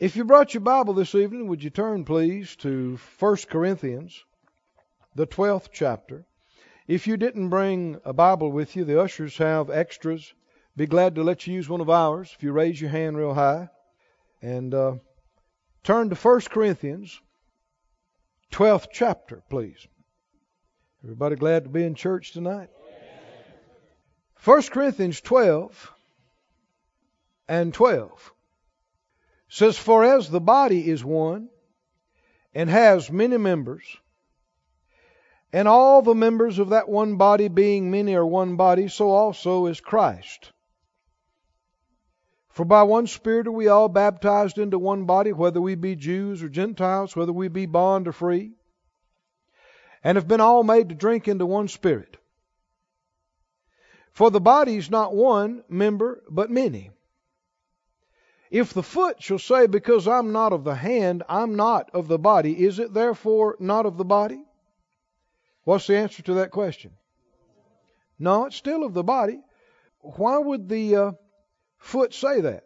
If you brought your Bible this evening, would you turn, please, to 1 Corinthians, the 12th chapter. If you didn't bring a Bible with you, the ushers have extras. Be glad to let you use one of ours if you raise your hand real high. And uh, turn to 1 Corinthians, 12th chapter, please. Everybody glad to be in church tonight? 1 Corinthians 12 and 12 says, For as the body is one and has many members, and all the members of that one body being many are one body, so also is Christ. For by one Spirit are we all baptized into one body, whether we be Jews or Gentiles, whether we be bond or free, and have been all made to drink into one Spirit. For the body is not one member, but many. If the foot shall say, Because I'm not of the hand, I'm not of the body, is it therefore not of the body? What's the answer to that question? No, it's still of the body. Why would the uh, foot say that?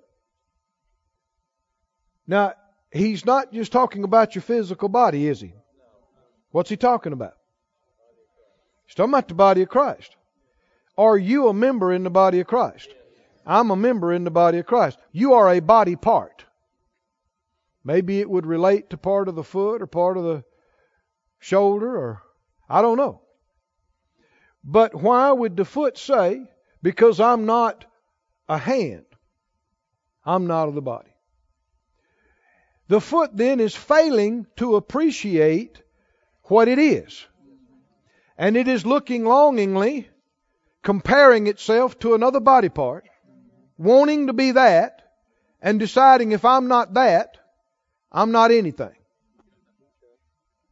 Now, he's not just talking about your physical body, is he? What's he talking about? He's talking about the body of Christ. Are you a member in the body of Christ? I'm a member in the body of Christ. You are a body part. Maybe it would relate to part of the foot or part of the shoulder or I don't know. But why would the foot say, because I'm not a hand, I'm not of the body? The foot then is failing to appreciate what it is. And it is looking longingly comparing itself to another body part, wanting to be that, and deciding if I'm not that, I'm not anything.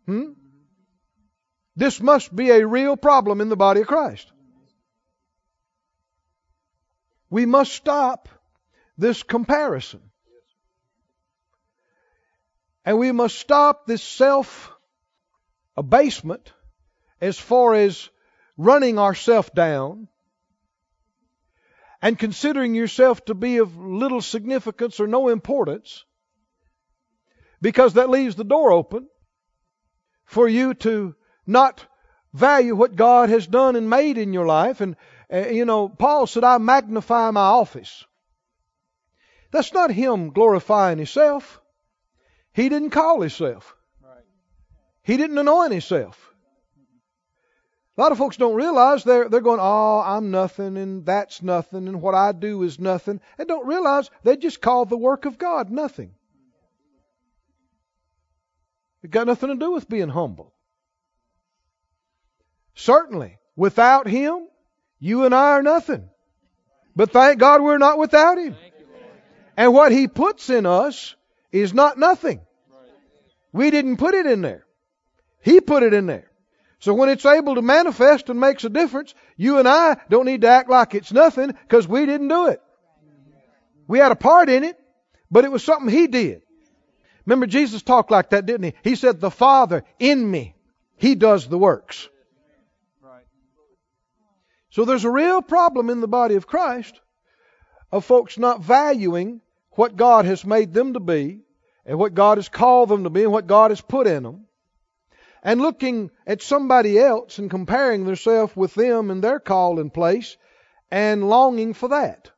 Hmm? This must be a real problem in the body of Christ. We must stop this comparison. And we must stop this self abasement as far as running ourself down and considering yourself to be of little significance or no importance, because that leaves the door open for you to not value what God has done and made in your life. And, uh, you know, Paul said, I magnify my office. That's not him glorifying himself. He didn't call himself. He didn't anoint himself. A lot of folks don't realize they're, they're going, oh, I'm nothing and that's nothing and what I do is nothing. And don't realize they just call the work of God nothing. It got nothing to do with being humble. Certainly, without Him, you and I are nothing. But thank God we're not without Him. And what He puts in us is not nothing. We didn't put it in there. He put it in there. So when it's able to manifest and makes a difference, you and I don't need to act like it's nothing because we didn't do it. We had a part in it, but it was something He did. Remember Jesus talked like that, didn't He? He said, the Father in me, He does the works. So there's a real problem in the body of Christ of folks not valuing what God has made them to be and what God has called them to be and what God has put in them and looking at somebody else and comparing themselves with them and their call and place and longing for that.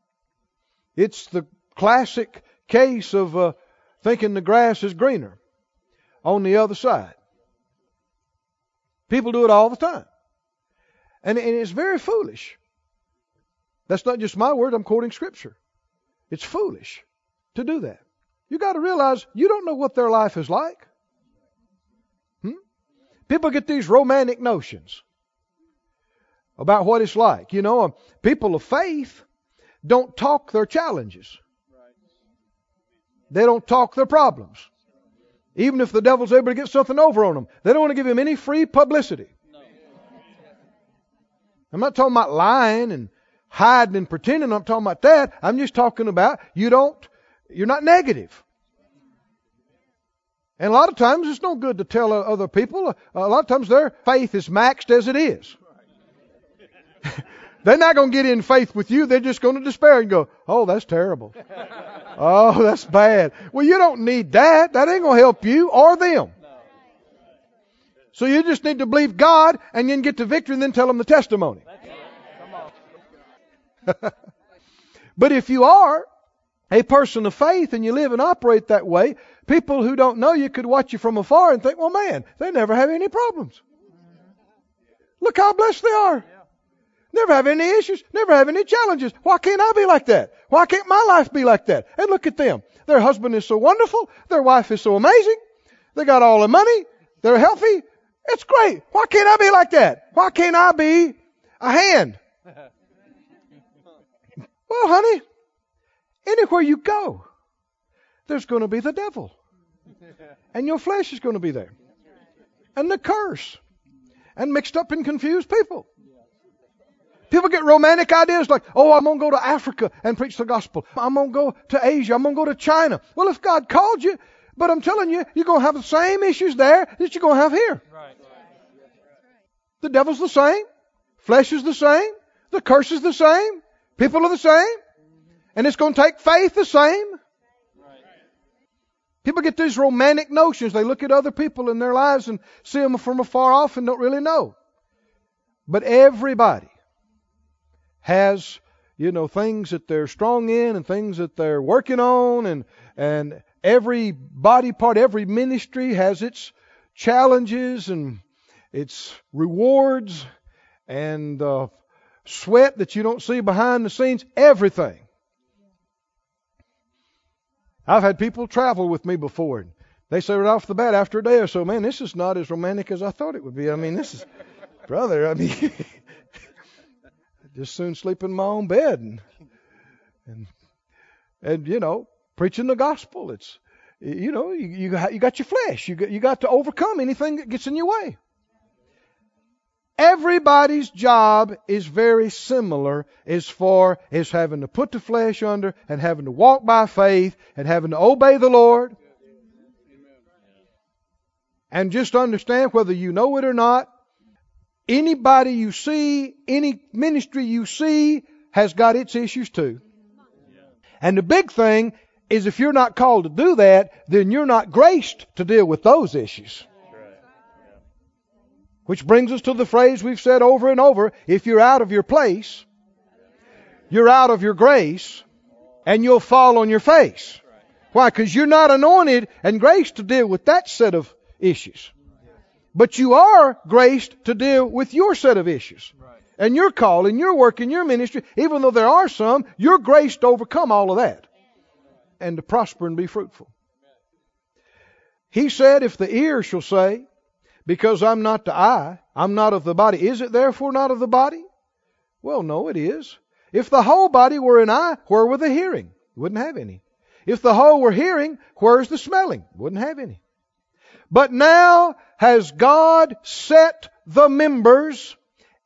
It's the classic case of uh, thinking the grass is greener on the other side. People do it all the time. And, and it's very foolish. That's not just my word, I'm quoting Scripture. It's foolish to do that. You got to realize you don't know what their life is like. People get these romantic notions about what it's like. You know, um, people of faith don't talk their challenges. They don't talk their problems. Even if the devil's able to get something over on them, they don't want to give him any free publicity. I'm not talking about lying and hiding and pretending. I'm talking about that. I'm just talking about you don't, you're not negative. And a lot of times it's no good to tell other people. A lot of times their faith is maxed as it is. They're not going to get in faith with you. They're just going to despair and go, oh, that's terrible. oh, that's bad. Well, you don't need that. That ain't going to help you or them. So you just need to believe God and then get to victory and then tell them the testimony. but if you are a person of faith and you live and operate that way, people who don't know you could watch you from afar and think, well, man, they never have any problems. Look how blessed they are. Never have any issues, never have any challenges. Why can't I be like that? Why can't my life be like that? And look at them. Their husband is so wonderful. Their wife is so amazing. They got all the money. They're healthy. It's great. Why can't I be like that? Why can't I be a hand? Well, honey, anywhere you go, there's going to be the devil. And your flesh is going to be there. And the curse. And mixed up and confused people. People get romantic ideas like, oh, I'm going to go to Africa and preach the gospel. I'm going to go to Asia. I'm going to go to China. Well, if God called you, but I'm telling you, you're going to have the same issues there that you're going to have here. The devil's the same. Flesh is the same. The curse is the same. People are the same. And it's going to take faith the same. People get these romantic notions. They look at other people in their lives and see them from afar off and don't really know. But everybody has, you know, things that they're strong in and things that they're working on and, and every body part, every ministry has its challenges and its rewards and uh, sweat that you don't see behind the scenes, everything. I've had people travel with me before. And they say right off the bat after a day or so, man, this is not as romantic as I thought it would be. I mean, this is, brother, I mean, just soon sleep in my own bed and, and, and you know, preaching the gospel. It's, you know, you, you, got, you got your flesh. You got, you got to overcome anything that gets in your way. Everybody's job is very similar as far as having to put the flesh under and having to walk by faith and having to obey the Lord. And just understand whether you know it or not, anybody you see, any ministry you see has got its issues too. And the big thing is if you're not called to do that, then you're not graced to deal with those issues. Which brings us to the phrase we've said over and over if you're out of your place, you're out of your grace, and you'll fall on your face. Why? Because you're not anointed and graced to deal with that set of issues. But you are graced to deal with your set of issues. And your call and your work and your ministry, even though there are some, you're graced to overcome all of that. And to prosper and be fruitful. He said, if the ear shall say, because I'm not the eye. I'm not of the body. Is it therefore not of the body? Well, no, it is. If the whole body were an eye, where were the hearing? Wouldn't have any. If the whole were hearing, where's the smelling? Wouldn't have any. But now has God set the members,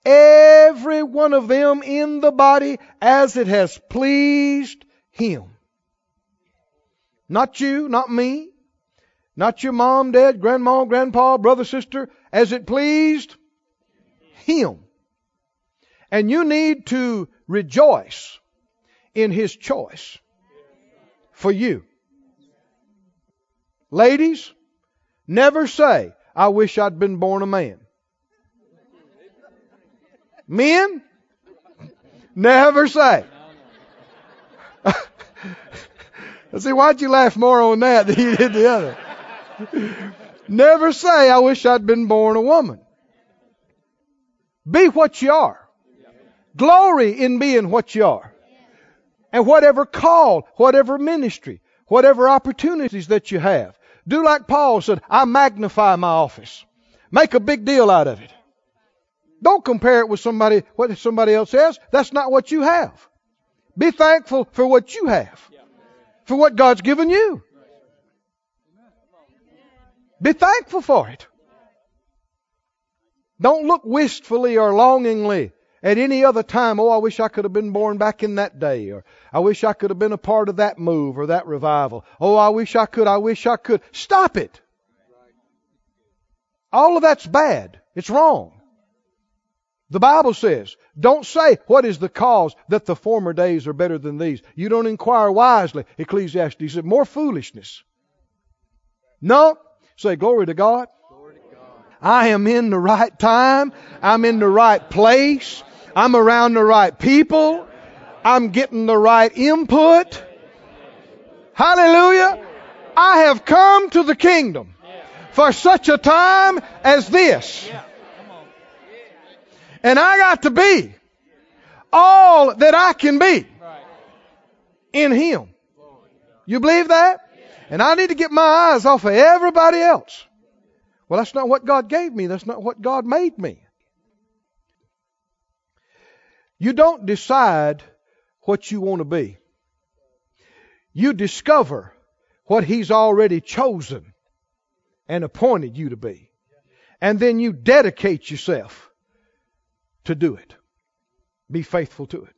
every one of them in the body, as it has pleased Him. Not you, not me, not your mom, dad, grandma, grandpa, brother, sister, as it pleased Him. And you need to rejoice in His choice for you. Ladies, never say, I wish I'd been born a man. Men, never say. See, why'd you laugh more on that than you did the other? Never say, I wish I'd been born a woman. Be what you are. Glory in being what you are. And whatever call, whatever ministry, whatever opportunities that you have, do like Paul said, I magnify my office. Make a big deal out of it. Don't compare it with somebody, what somebody else has. That's not what you have. Be thankful for what you have. For what God's given you. Be thankful for it. Don't look wistfully or longingly at any other time. Oh, I wish I could have been born back in that day, or I wish I could have been a part of that move or that revival. Oh, I wish I could, I wish I could. Stop it. All of that's bad. It's wrong. The Bible says, don't say, what is the cause that the former days are better than these? You don't inquire wisely. Ecclesiastes said, more foolishness. No. Say, glory to God. I am in the right time. I'm in the right place. I'm around the right people. I'm getting the right input. Hallelujah. I have come to the kingdom for such a time as this. And I got to be all that I can be in Him. You believe that? And I need to get my eyes off of everybody else. Well, that's not what God gave me. That's not what God made me. You don't decide what you want to be. You discover what He's already chosen and appointed you to be. And then you dedicate yourself to do it. Be faithful to it.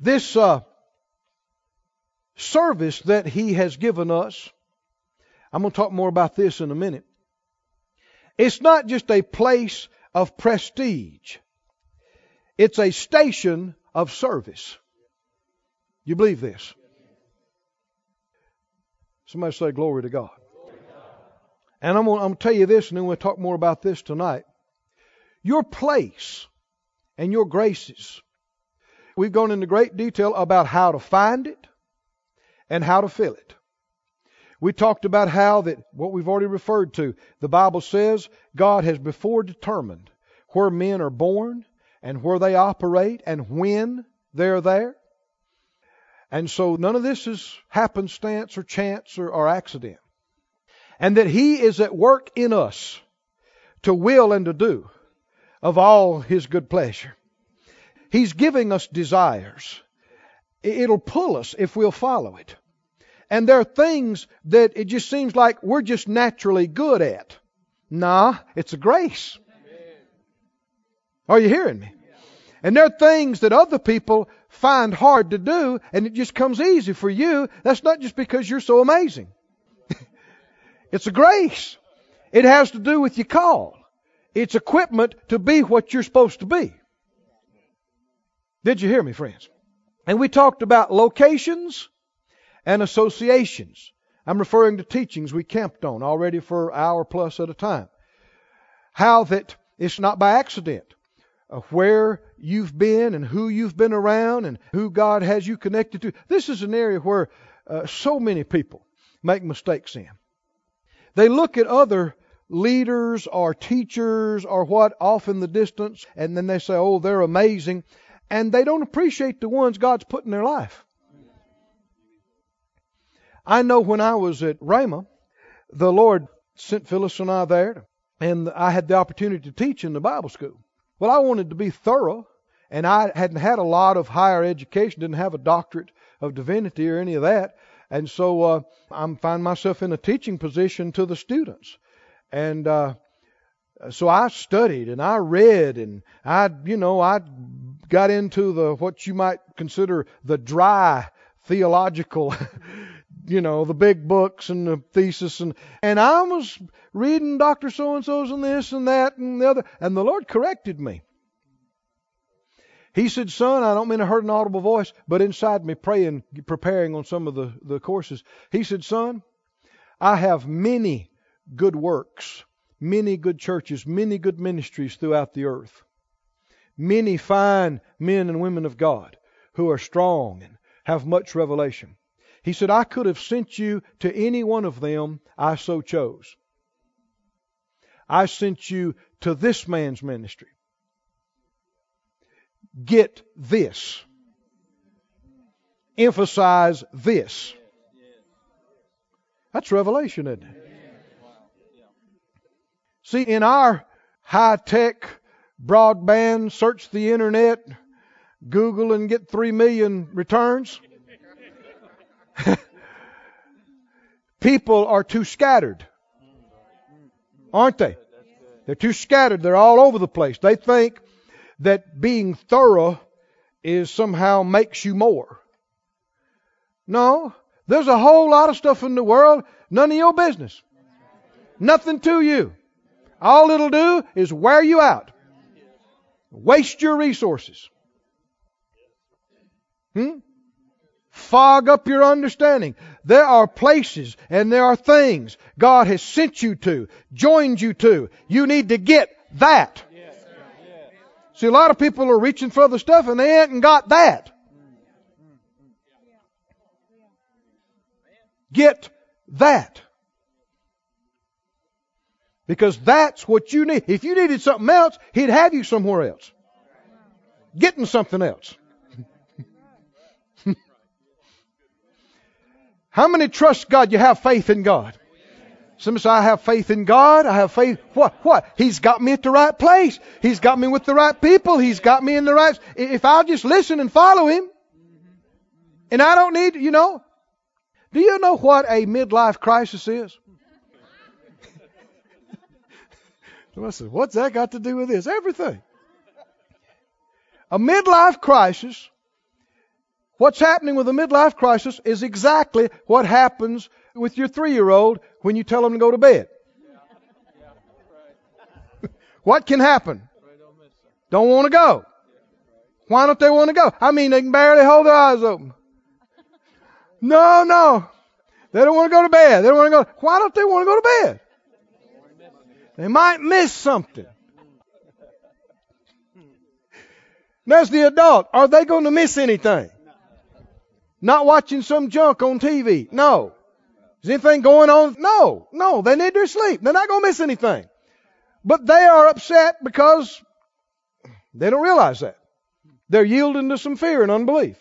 This uh, service that He has given us, I'm going to talk more about this in a minute. It's not just a place of prestige. It's a station of service. You believe this? Somebody say glory to God. And I'm going to tell you this, and then we'll talk more about this tonight. Your place and your graces. We've gone into great detail about how to find it and how to fill it. We talked about how that what we've already referred to, the Bible says God has before determined where men are born and where they operate and when they're there. And so none of this is happenstance or chance or, or accident. And that He is at work in us to will and to do of all His good pleasure. He's giving us desires. It'll pull us if we'll follow it. And there are things that it just seems like we're just naturally good at. Nah, it's a grace. Are you hearing me? And there are things that other people find hard to do and it just comes easy for you. That's not just because you're so amazing. it's a grace. It has to do with your call. It's equipment to be what you're supposed to be. Did you hear me, friends? And we talked about locations and associations. I'm referring to teachings we camped on already for an hour plus at a time. How that it's not by accident where you've been and who you've been around and who God has you connected to. This is an area where uh, so many people make mistakes in. They look at other leaders or teachers or what off in the distance and then they say, oh, they're amazing. And they don't appreciate the ones God's put in their life. I know when I was at Rhema, the Lord sent Phyllis and I there, and I had the opportunity to teach in the Bible school. Well, I wanted to be thorough, and I hadn't had a lot of higher education, didn't have a doctorate of divinity or any of that. And so uh, I'm find myself in a teaching position to the students. And uh, so I studied and I read and I, you know, I got into the what you might consider the dry theological you know, the big books and the thesis and and I was reading Dr. So and so's and this and that and the other and the Lord corrected me. He said, Son, I don't mean to hurt an audible voice, but inside me praying, preparing on some of the, the courses, he said, Son, I have many good works, many good churches, many good ministries throughout the earth. Many fine men and women of God who are strong and have much revelation. He said, I could have sent you to any one of them I so chose. I sent you to this man's ministry. Get this. Emphasize this. That's revelation, isn't it? See, in our high tech broadband, search the internet, Google and get three million returns. People are too scattered. Aren't they? They're too scattered. They're all over the place. They think that being thorough is somehow makes you more. No, there's a whole lot of stuff in the world, none of your business. Nothing to you. All it'll do is wear you out. Waste your resources. Hmm? Fog up your understanding. There are places and there are things God has sent you to, joined you to. You need to get that. See, a lot of people are reaching for other stuff and they haven't got that. Get that. Because that's what you need. If you needed something else, He'd have you somewhere else. Getting something else. How many trust God? You have faith in God. Some say, I have faith in God. I have faith. What? What? He's got me at the right place. He's got me with the right people. He's got me in the right. If I'll just listen and follow Him, and I don't need, you know. Do you know what a midlife crisis is? Somebody said, What's that got to do with this? Everything. A midlife crisis, what's happening with a midlife crisis is exactly what happens with your three year old when you tell them to go to bed. what can happen? Don't want to go. Why don't they want to go? I mean, they can barely hold their eyes open. No, no. They don't want to go to bed. They don't want to go. Why don't they want to go to bed? They might miss something. There's the adult. Are they going to miss anything? Not watching some junk on TV. No. Is anything going on? No. No. They need their sleep. They're not going to miss anything. But they are upset because they don't realize that. They're yielding to some fear and unbelief.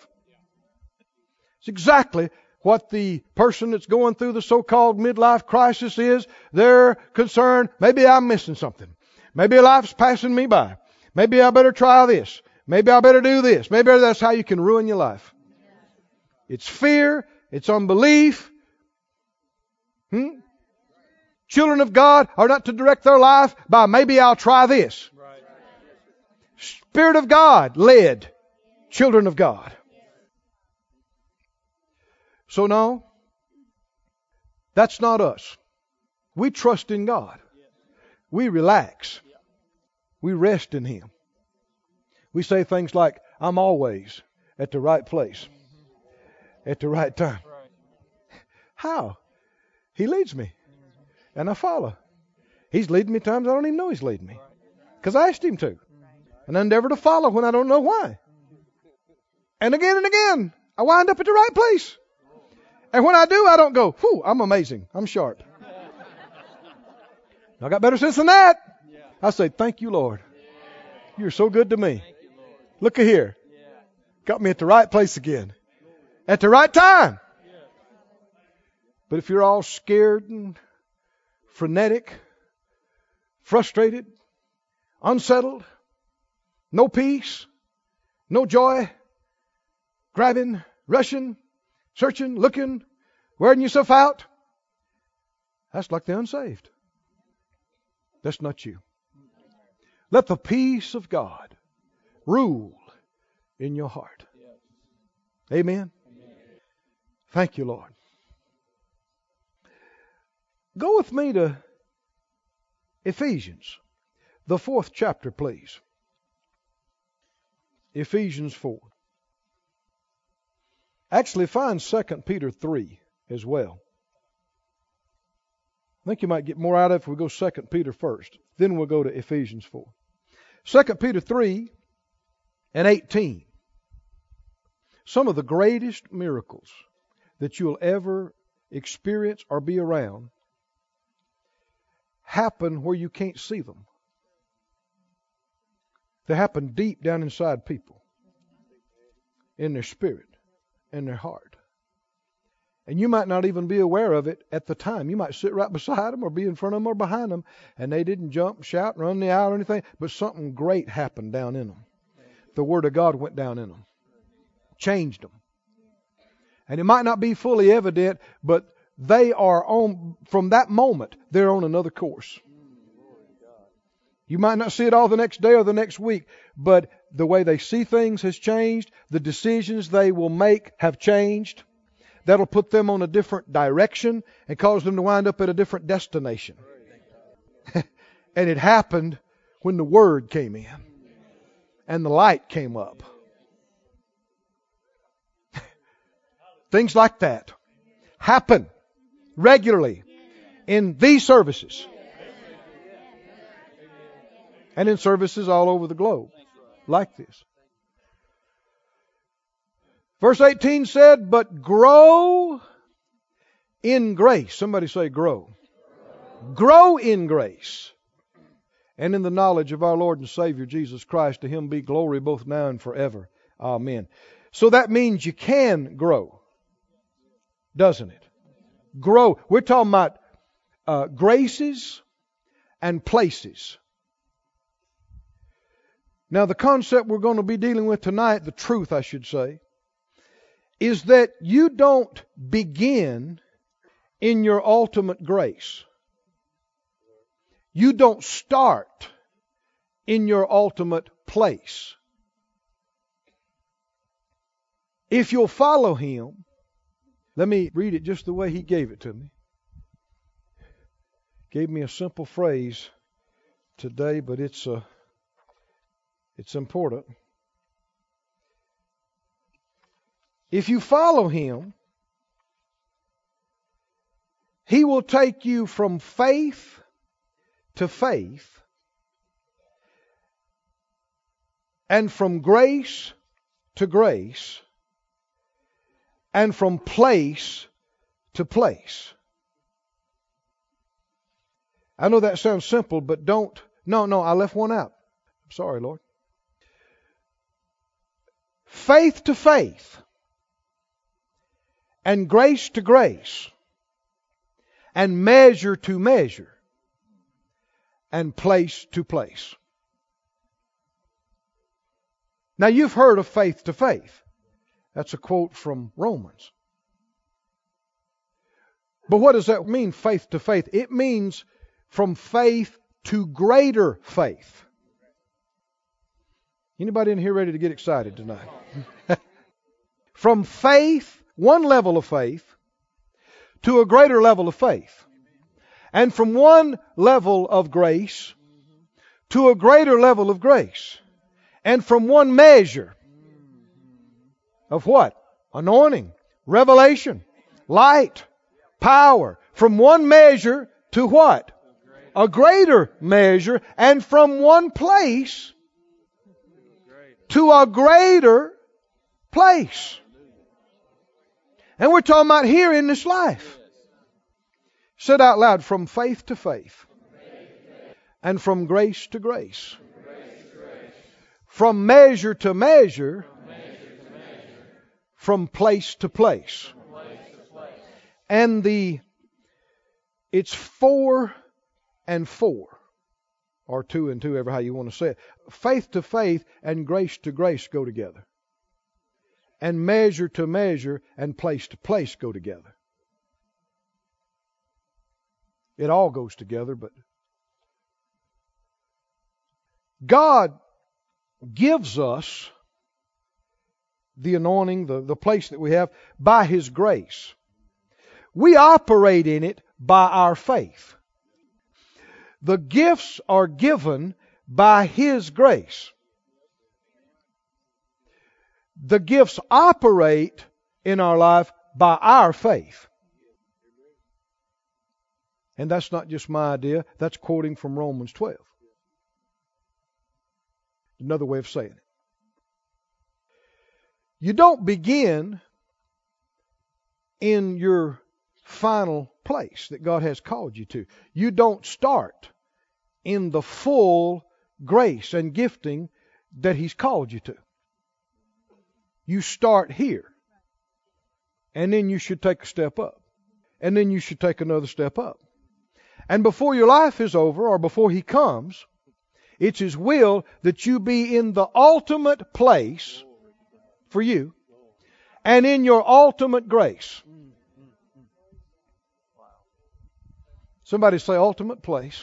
It's exactly what the person that's going through the so-called midlife crisis is. They're concerned, maybe I'm missing something. Maybe life's passing me by. Maybe I better try this. Maybe I better do this. Maybe that's how you can ruin your life. It's fear. It's unbelief. Hmm? Children of God are not to direct their life by maybe I'll try this. Spirit of God led children of God. So, no, that's not us. We trust in God. We relax. We rest in Him. We say things like, I'm always at the right place at the right time. How? He leads me. And I follow. He's leading me times I don't even know He's leading me. Because I asked Him to. And I endeavor to follow when I don't know why. And again and again, I wind up at the right place. And when I do, I don't go, whew, I'm amazing. I'm sharp. I got better sense than that. I say, thank you, Lord. You're so good to me. Look at here. Got me at the right place again. At the right time. But if you're all scared and frenetic, frustrated, unsettled, no peace, no joy, grabbing, rushing, searching, looking, wearing yourself out. That's like the unsaved. That's not you. Let the peace of God rule in your heart. Amen. Thank you, Lord. Go with me to Ephesians, the fourth chapter, please. Ephesians 4. Actually, find 2 Peter 3 as well. I think you might get more out of it if we go 2 Peter first. Then we'll go to Ephesians 4. 2 Peter 3 and 18. Some of the greatest miracles that you'll ever experience or be around happen where you can't see them. They happen deep down inside people, in their spirit in their heart. And you might not even be aware of it at the time. You might sit right beside them or be in front of them or behind them, and they didn't jump, shout, run the aisle or anything, but something great happened down in them. The Word of God went down in them, changed them. And it might not be fully evident, but they are on, from that moment, they're on another course. You might not see it all the next day or the next week, but the way they see things has changed. The decisions they will make have changed. That'll put them on a different direction and cause them to wind up at a different destination. and it happened when the Word came in. and the light came up. Things like that happen regularly in these services and in services all over the globe like this. Verse 18 said, But grow in grace. Somebody say, grow. Grow in grace and in the knowledge of our Lord and Savior Jesus Christ. To him be glory both now and forever. Amen. So that means you can grow, doesn't it? Grow. We're talking about uh, graces and places. Now, the concept we're going to be dealing with tonight, the truth, I should say, is that you don't begin in your ultimate grace. You don't start in your ultimate place. If you'll follow Him, let me read it just the way He gave it to me. Gave me a simple phrase today, but it's a, it's important. If you follow Him, He will take you from faith to faith and from grace to grace and from place to place. I know that sounds simple, but don't. No, no, I left one out. I'm sorry, Lord. Faith to faith and grace to grace and measure to measure and place to place. Now you've heard of faith to faith. That's a quote from Romans. But what does that mean, faith to faith? It means from faith to greater faith. Anybody in here ready to get excited tonight? from faith, one level of faith, to a greater level of faith. And from one level of grace to a greater level of grace. And from one measure of what? Anointing, revelation, light, power. From one measure to what? A greater measure. And from one place to a greater place. And we're talking about here in this life. Said out loud, from faith to faith, and from grace to grace, from measure to measure, from place to place. And the it's four and four, or two and two, ever how you want to say it. Faith to faith and grace to grace go together. And measure to measure and place to place go together. It all goes together, but God gives us the anointing, the, the place that we have, by His grace. We operate in it by our faith. The gifts are given by His grace. The gifts operate in our life by our faith. And that's not just my idea, that's quoting from Romans 12. Another way of saying it. You don't begin in your final place that God has called you to. You don't start in the full grace and gifting that He's called you to. You start here. And then you should take a step up. And then you should take another step up. And before your life is over or before He comes, it's His will that you be in the ultimate place for you and in your ultimate grace. Somebody say ultimate place.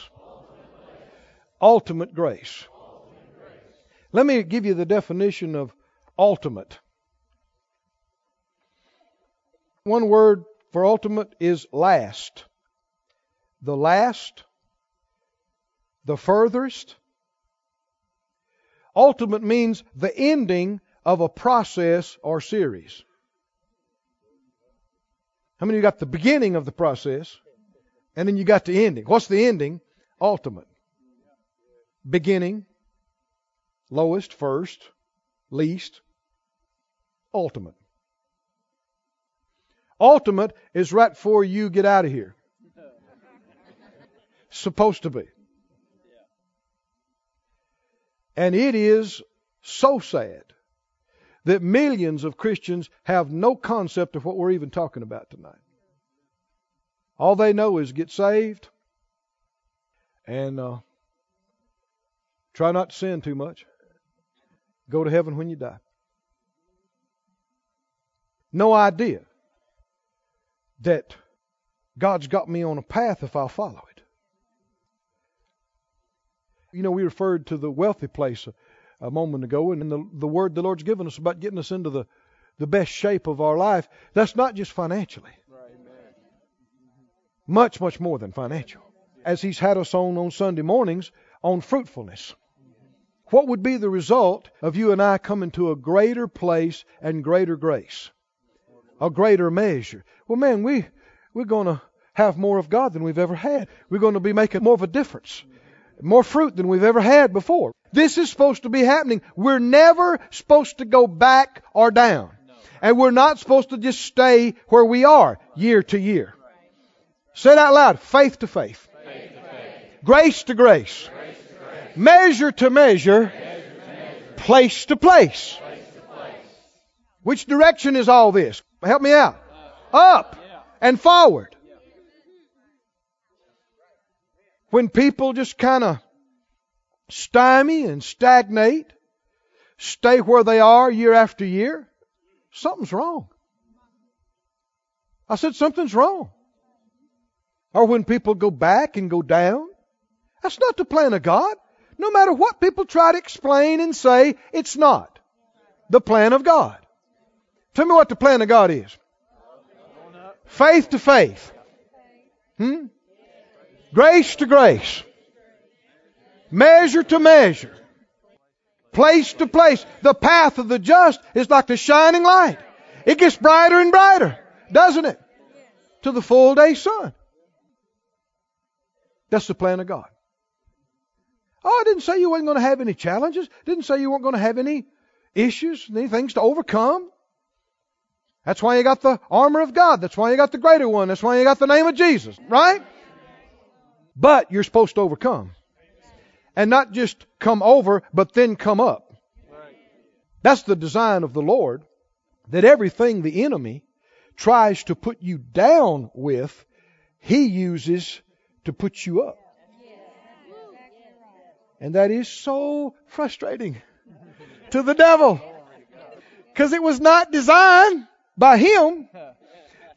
Ultimate grace. Let me give you the definition of ultimate. One word for ultimate is last the last, the furthest, Ultimate means the ending of a process or series. How many you got the beginning of the process and then you got the ending? What's the ending? Ultimate. Beginning, lowest, first, least, ultimate. Ultimate is right before you get out of here. Supposed to be. And it is so sad that millions of Christians have no concept of what we're even talking about tonight. All they know is get saved and uh, try not to sin too much. Go to heaven when you die. No idea that God's got me on a path if I'll follow it. You know, we referred to the wealthy place a, a moment ago, and the, the word the Lord's given us about getting us into the, the best shape of our life, that's not just financially. Much, much more than financial. As He's had us on on Sunday mornings on fruitfulness. What would be the result of you and I coming to a greater place and greater grace? A greater measure. Well, man, we, we're going to have more of God than we've ever had. We're going to be making more of a difference more fruit than we've ever had before. This is supposed to be happening. We're never supposed to go back or down. And we're not supposed to just stay where we are year to year. Say it out loud. Faith to faith. faith, to faith. Grace, to grace. grace to grace. Measure to measure. place to place. Which direction is all this? Help me out. Up and forward. when people just kind of stymie and stagnate, stay where they are year after year, something's wrong. I said something's wrong. Or when people go back and go down, that's not the plan of God. No matter what people try to explain and say, it's not the plan of God. Tell me what the plan of God is. Faith to faith. Hmm? Grace to grace. Measure to measure. Place to place. The path of the just is like the shining light. It gets brighter and brighter, doesn't it? To the full day sun. That's the plan of God. Oh, I didn't say you weren't going to have any challenges. Didn't say you weren't going to have any issues, any things to overcome. That's why you got the armor of God. That's why you got the greater one. That's why you got the name of Jesus, right? But you're supposed to overcome. And not just come over, but then come up. That's the design of the Lord. That everything the enemy tries to put you down with, he uses to put you up. And that is so frustrating to the devil. Because it was not designed by him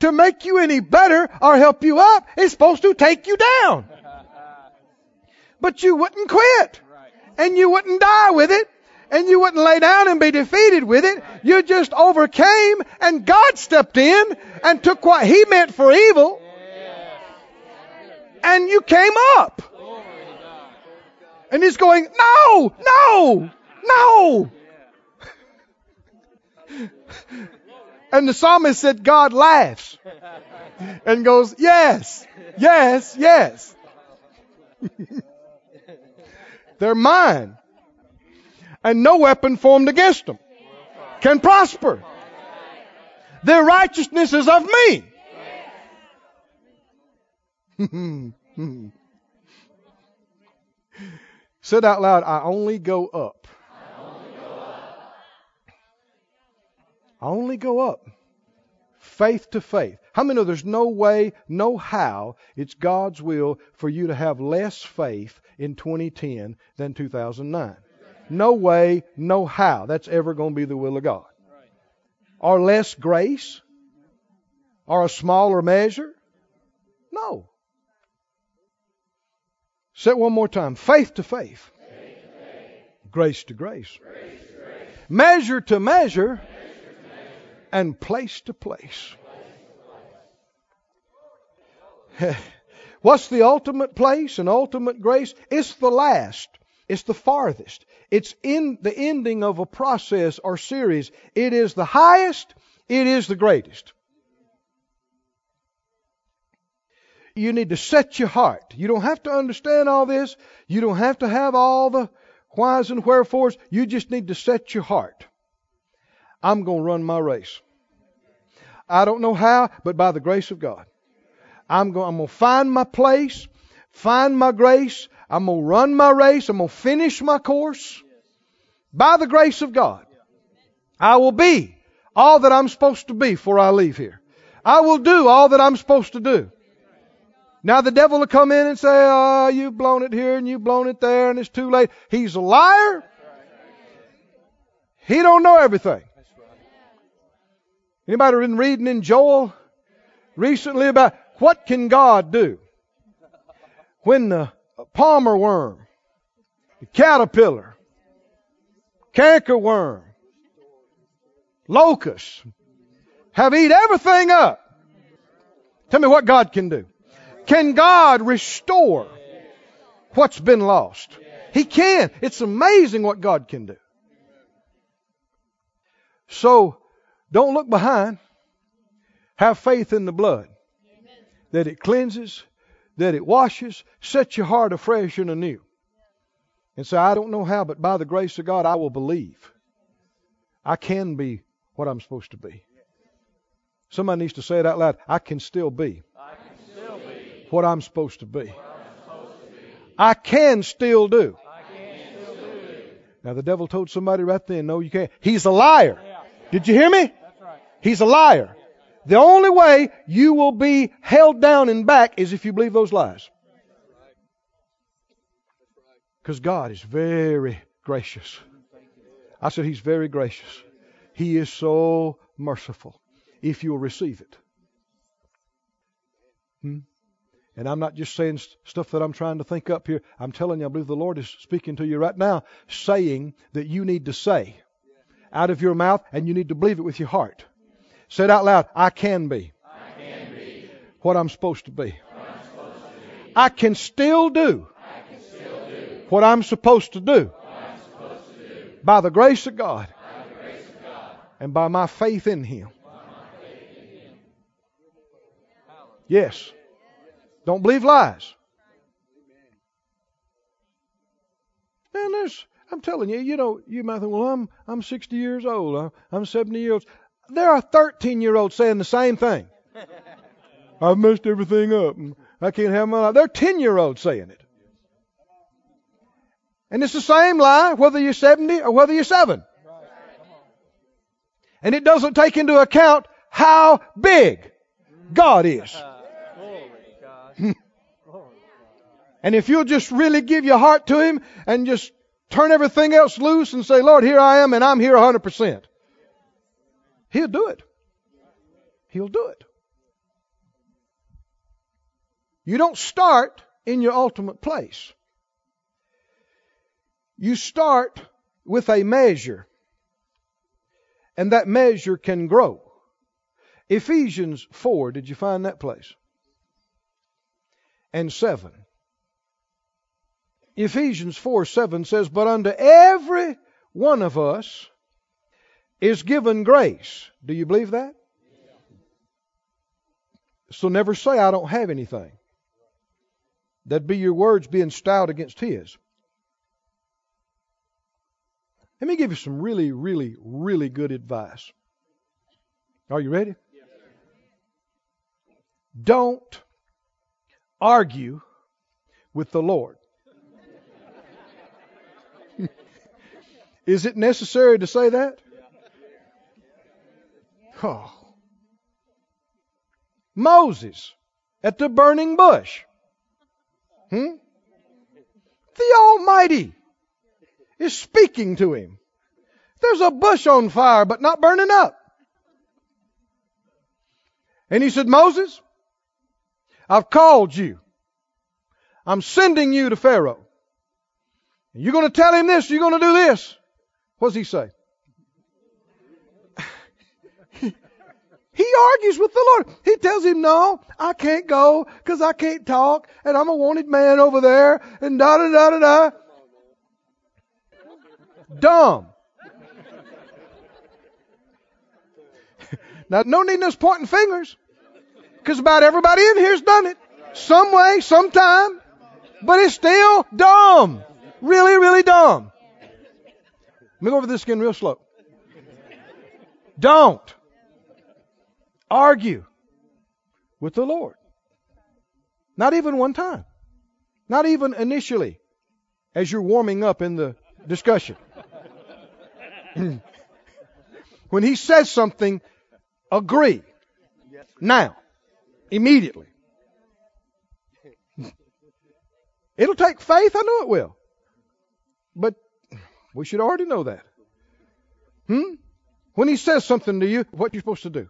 to make you any better or help you up. It's supposed to take you down. But you wouldn't quit. And you wouldn't die with it. And you wouldn't lay down and be defeated with it. You just overcame and God stepped in and took what He meant for evil. And you came up. And He's going, no, no, no. And the psalmist said, God laughs and goes, yes, yes, yes. They're mine. And no weapon formed against them can prosper. Their righteousness is of me. Said out loud, I only go up. I only go up. Faith to faith. How many know there's no way, no how, it's God's will for you to have less faith in 2010 than 2009. No way, no how that's ever going to be the will of God. Or less grace? Or a smaller measure? No. Say it one more time. Faith to faith. faith, to faith. Grace, to grace. grace to grace. Measure to measure. And place to place. place, to place. What's the ultimate place and ultimate grace? It's the last It's the farthest. It's in the ending of a process or series. It is the highest. It is the greatest. You need to set your heart. You don't have to understand all this. You don't have to have all the whys and wherefores. You just need to set your heart. I'm going to run my race. I don't know how, but by the grace of God. I'm going, I'm going to find my place, find my grace. I'm going to run my race. I'm going to finish my course. By the grace of God, I will be all that I'm supposed to be before I leave here. I will do all that I'm supposed to do. Now the devil will come in and say, "Oh, you've blown it here and you've blown it there, and it's too late." He's a liar. He don't know everything. Anybody been reading in Joel recently about what can God do when the palmer worm, the caterpillar, canker worm, locusts have eat everything up? Tell me what God can do. Can God restore what's been lost? He can. It's amazing what God can do. So, don't look behind. Have faith in the blood. That it cleanses, that it washes, set your heart afresh and anew. And say, I don't know how, but by the grace of God, I will believe. I can be what I'm supposed to be. Somebody needs to say it out loud. I can still be what I'm supposed to be. I can still do. Now the devil told somebody right then, no, you can't. He's a liar. Did you hear me? He's a liar. The only way you will be held down and back is if you believe those lies. Because God is very gracious. I said He's very gracious. He is so merciful if you'll receive it. Hmm? And I'm not just saying stuff that I'm trying to think up here. I'm telling you, I believe the Lord is speaking to you right now, saying that you need to say out of your mouth and you need to believe it with your heart. Say it out loud. I can be, I can be what I'm supposed to be. I can still do what I'm supposed to do by the grace of God and by my faith in Him. by my faith in Him. Yes. Don't believe lies. Man, there's, I'm telling you, you know, you might think, well, I'm, I'm 60 years old. I'm, I'm 70 years old. There are 13 year olds saying the same thing. I've messed everything up. and I can't have my life. There are 10 year olds saying it. And it's the same lie whether you're 70 or whether you're 7. And it doesn't take into account how big God is. And if you'll just really give your heart to Him and just turn everything else loose and say, Lord, here I am and I'm here 100%, He'll do it. He'll do it. You don't start in your ultimate place. You start with a measure, and that measure can grow. Ephesians 4, did you find that place? And 7. Ephesians 4 7 says, But unto every one of us is given grace. Do you believe that? So never say, I don't have anything. That'd be your words being styled against His. Let me give you some really, really, really good advice. Are you ready? Don't argue with the Lord. Is it necessary to say that? Oh. Moses at the burning bush. Hmm? The Almighty is speaking to him. There's a bush on fire, but not burning up. And he said, Moses, I've called you. I'm sending you to Pharaoh. You're going to tell him this, you're going to do this. What does he say? he argues with the Lord. He tells him, no, I can't go because I can't talk and I'm a wanted man over there and da da da da da. dumb. now, no need us pointing fingers, because about everybody in here's done it some way, sometime, but it's still dumb. Really, really dumb. Let me go over this again real slow. Don't argue with the Lord. Not even one time. Not even initially as you're warming up in the discussion. when he says something, agree. Now. Immediately. It'll take faith, I know it will. But we should already know that. Hmm? When he says something to you, what you supposed to do?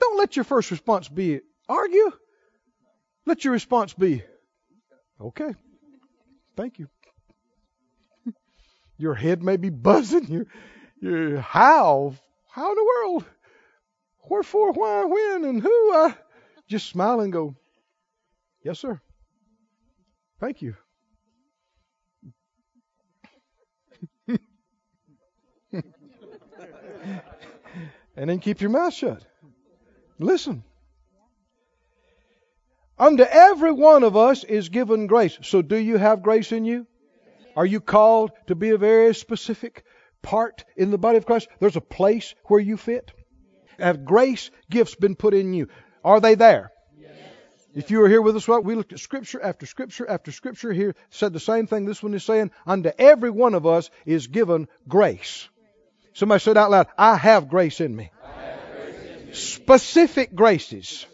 Don't let your first response be argue. Let your response be, okay, thank you. Your head may be buzzing. Your, your how? How in the world? Wherefore, why, when, and who? I just smile and go, yes, sir. Thank you. and then keep your mouth shut. Listen. Unto every one of us is given grace. So do you have grace in you? Are you called to be a very specific part in the body of Christ? There's a place where you fit. Have grace gifts been put in you? Are they there? If you were here with us, what we looked at scripture after scripture after scripture here, said the same thing this one is saying. Unto every one of us is given grace. Somebody said out loud, I have grace in me. Specific graces.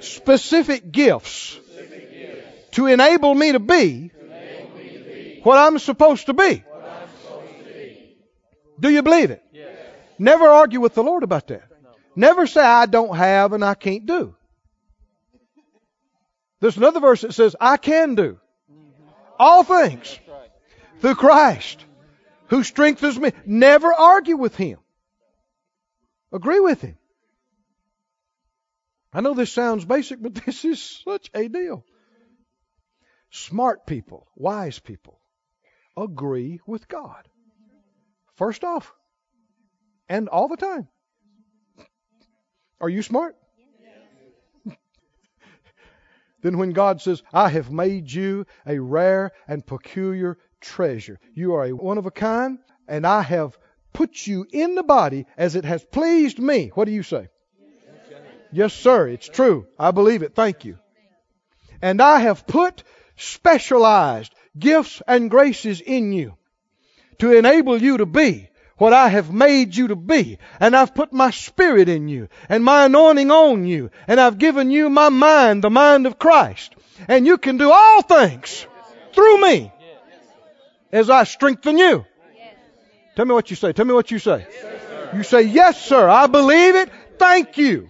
Specific gifts. To enable me to be what I'm supposed to be. Do you believe it? Never argue with the Lord about that. Never say, I don't have and I can't do. There's another verse that says, I can do all things through Christ who strengthens me. Never argue with him. Agree with him. I know this sounds basic, but this is such a deal. Smart people, wise people, agree with God. First off, and all the time. Are you smart? then when God says, I have made you a rare and peculiar treasure, you are a one of a kind, and I have put you in the body as it has pleased me. What do you say? Yes, sir. It's true. I believe it. Thank you. And I have put specialized gifts and graces in you to enable you to be what I have made you to be. And I've put my spirit in you and my anointing on you. And I've given you my mind, the mind of Christ. And you can do all things through me as I strengthen you. Tell me what you say. Tell me what you say. You say, Yes, sir. I believe it. Thank you.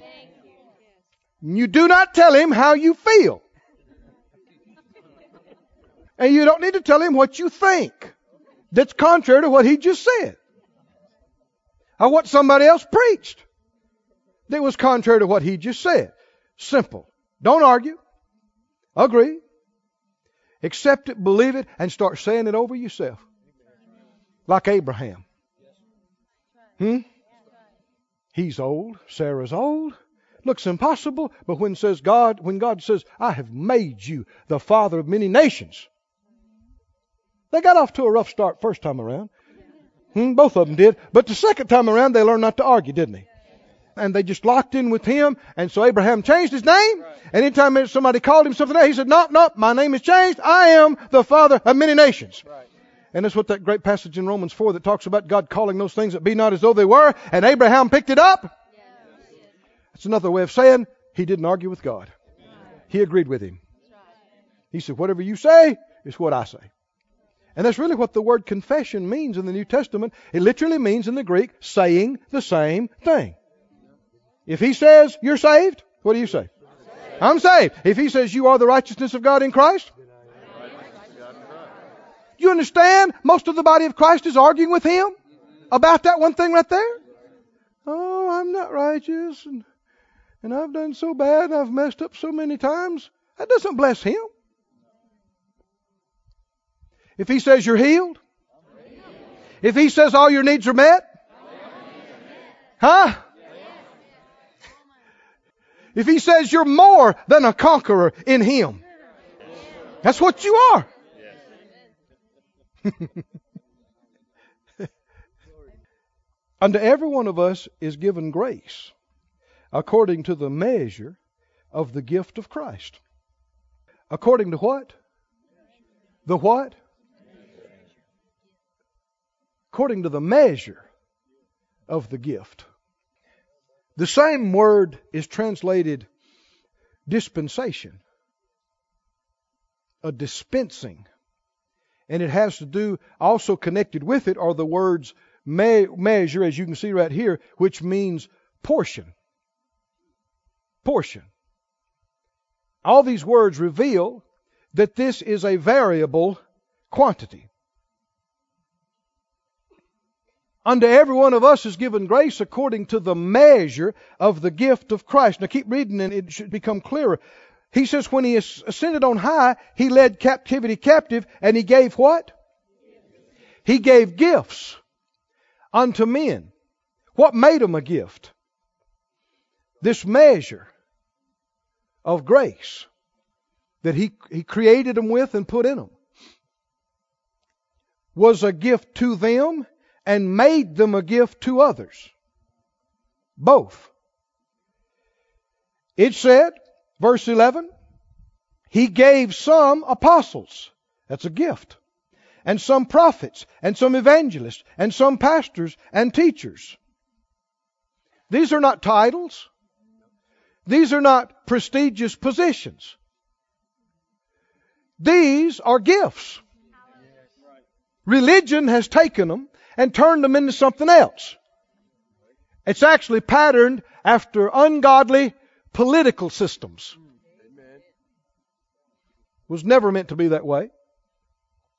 You do not tell him how you feel. And you don't need to tell him what you think. That's contrary to what he just said. Or what somebody else preached. That was contrary to what he just said. Simple. Don't argue. Agree. Accept it, believe it, and start saying it over yourself. Like Abraham. Hmm? He's old. Sarah's old looks impossible, but when says God, when God says, I have made you the father of many nations. They got off to a rough start first time around. Hmm, both of them did. But the second time around, they learned not to argue, didn't they? And they just locked in with him. And so Abraham changed his name. And anytime somebody called him something else, he said, no, no, my name is changed. I am the father of many nations. And that's what that great passage in Romans 4 that talks about God calling those things that be not as though they were. And Abraham picked it up that's another way of saying he didn't argue with God. He agreed with him. He said, Whatever you say is what I say. And that's really what the word confession means in the New Testament. It literally means in the Greek saying the same thing. If he says you're saved, what do you say? I'm saved. If he says you are the righteousness of God in Christ, you understand? Most of the body of Christ is arguing with him about that one thing right there. Oh, I'm not righteous. And and I've done so bad, I've messed up so many times. That doesn't bless him. If he says you're healed, If He says all your needs are met? Huh? If He says you're more than a conqueror in Him. That's what you are. Unto every one of us is given grace according to the measure of the gift of Christ. According to what? The what? According to the measure of the gift. The same word is translated dispensation, a dispensing. And it has to do, also connected with it are the words me- measure, as you can see right here, which means portion. Portion. All these words reveal that this is a variable quantity. Unto every one of us is given grace according to the measure of the gift of Christ. Now keep reading and it should become clearer. He says when he ascended on high, he led captivity captive and he gave what? He gave gifts unto men. What made them a gift? This measure of grace that he, he created them with and put in them was a gift to them and made them a gift to others. Both. It said, verse 11, He gave some apostles. That's a gift. And some prophets, and some evangelists, and some pastors and teachers. These are not titles. These are not prestigious positions. These are gifts. Religion has taken them and turned them into something else. It's actually patterned after ungodly political systems. Was never meant to be that way.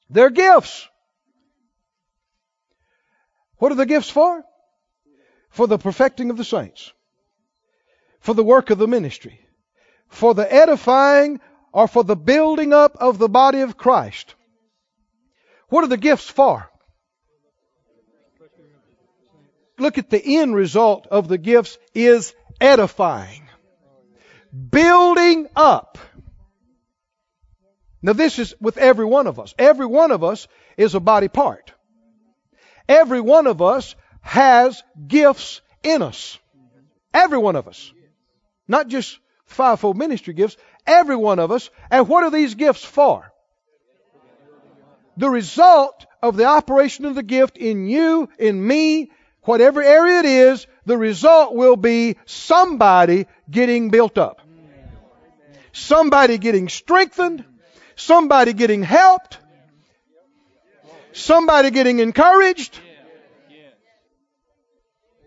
They're gifts. What are the gifts for? For the perfecting of the saints, for the work of the ministry, for the edifying or for the building up of the body of Christ. What are the gifts for? Look at the end result of the gifts is edifying. Building up. Now this is with every one of us. Every one of us is a body part. Every one of us has gifts in us. Every one of us. Not just fivefold ministry gifts. Every one of us. And what are these gifts for? The result of the operation of the gift in you, in me, whatever area it is, the result will be somebody getting built up. Somebody getting strengthened. Somebody getting helped. Somebody getting encouraged.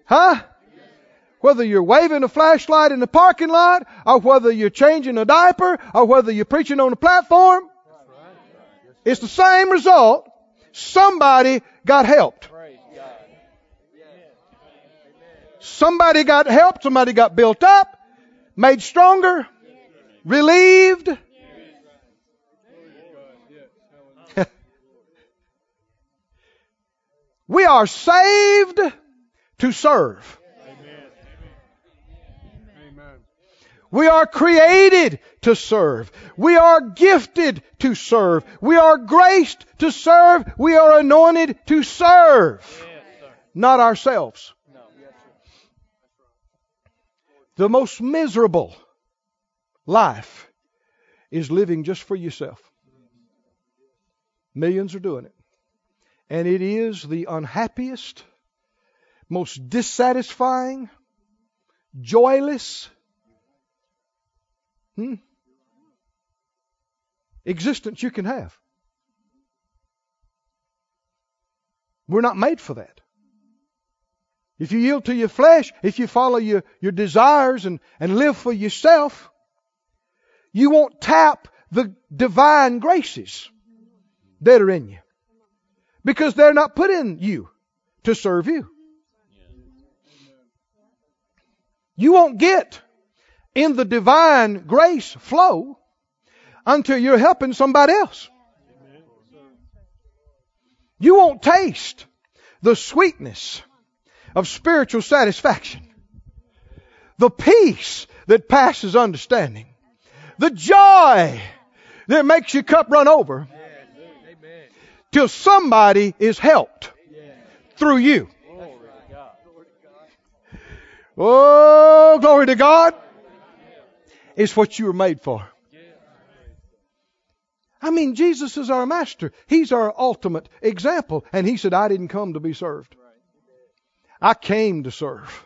Huh? Whether you're waving a flashlight in the parking lot, or whether you're changing a diaper, or whether you're preaching on a platform, it's the same result. Somebody got helped. Somebody got helped, somebody got built up, made stronger, relieved. we are saved to serve. We are created to serve. We are gifted to serve. We are graced to serve. We are anointed to serve. Not ourselves. The most miserable life is living just for yourself. Millions are doing it. And it is the unhappiest, most dissatisfying, joyless hmm, existence you can have. We're not made for that. If you yield to your flesh, if you follow your, your desires and, and live for yourself, you won't tap the divine graces that are in you. Because they're not put in you to serve you. You won't get in the divine grace flow until you're helping somebody else. You won't taste the sweetness of spiritual satisfaction, the peace that passes understanding, the joy that makes your cup run over till somebody is helped through you. Oh, glory to God. It's what you were made for. I mean, Jesus is our master. He's our ultimate example. And he said, I didn't come to be served. I came to serve.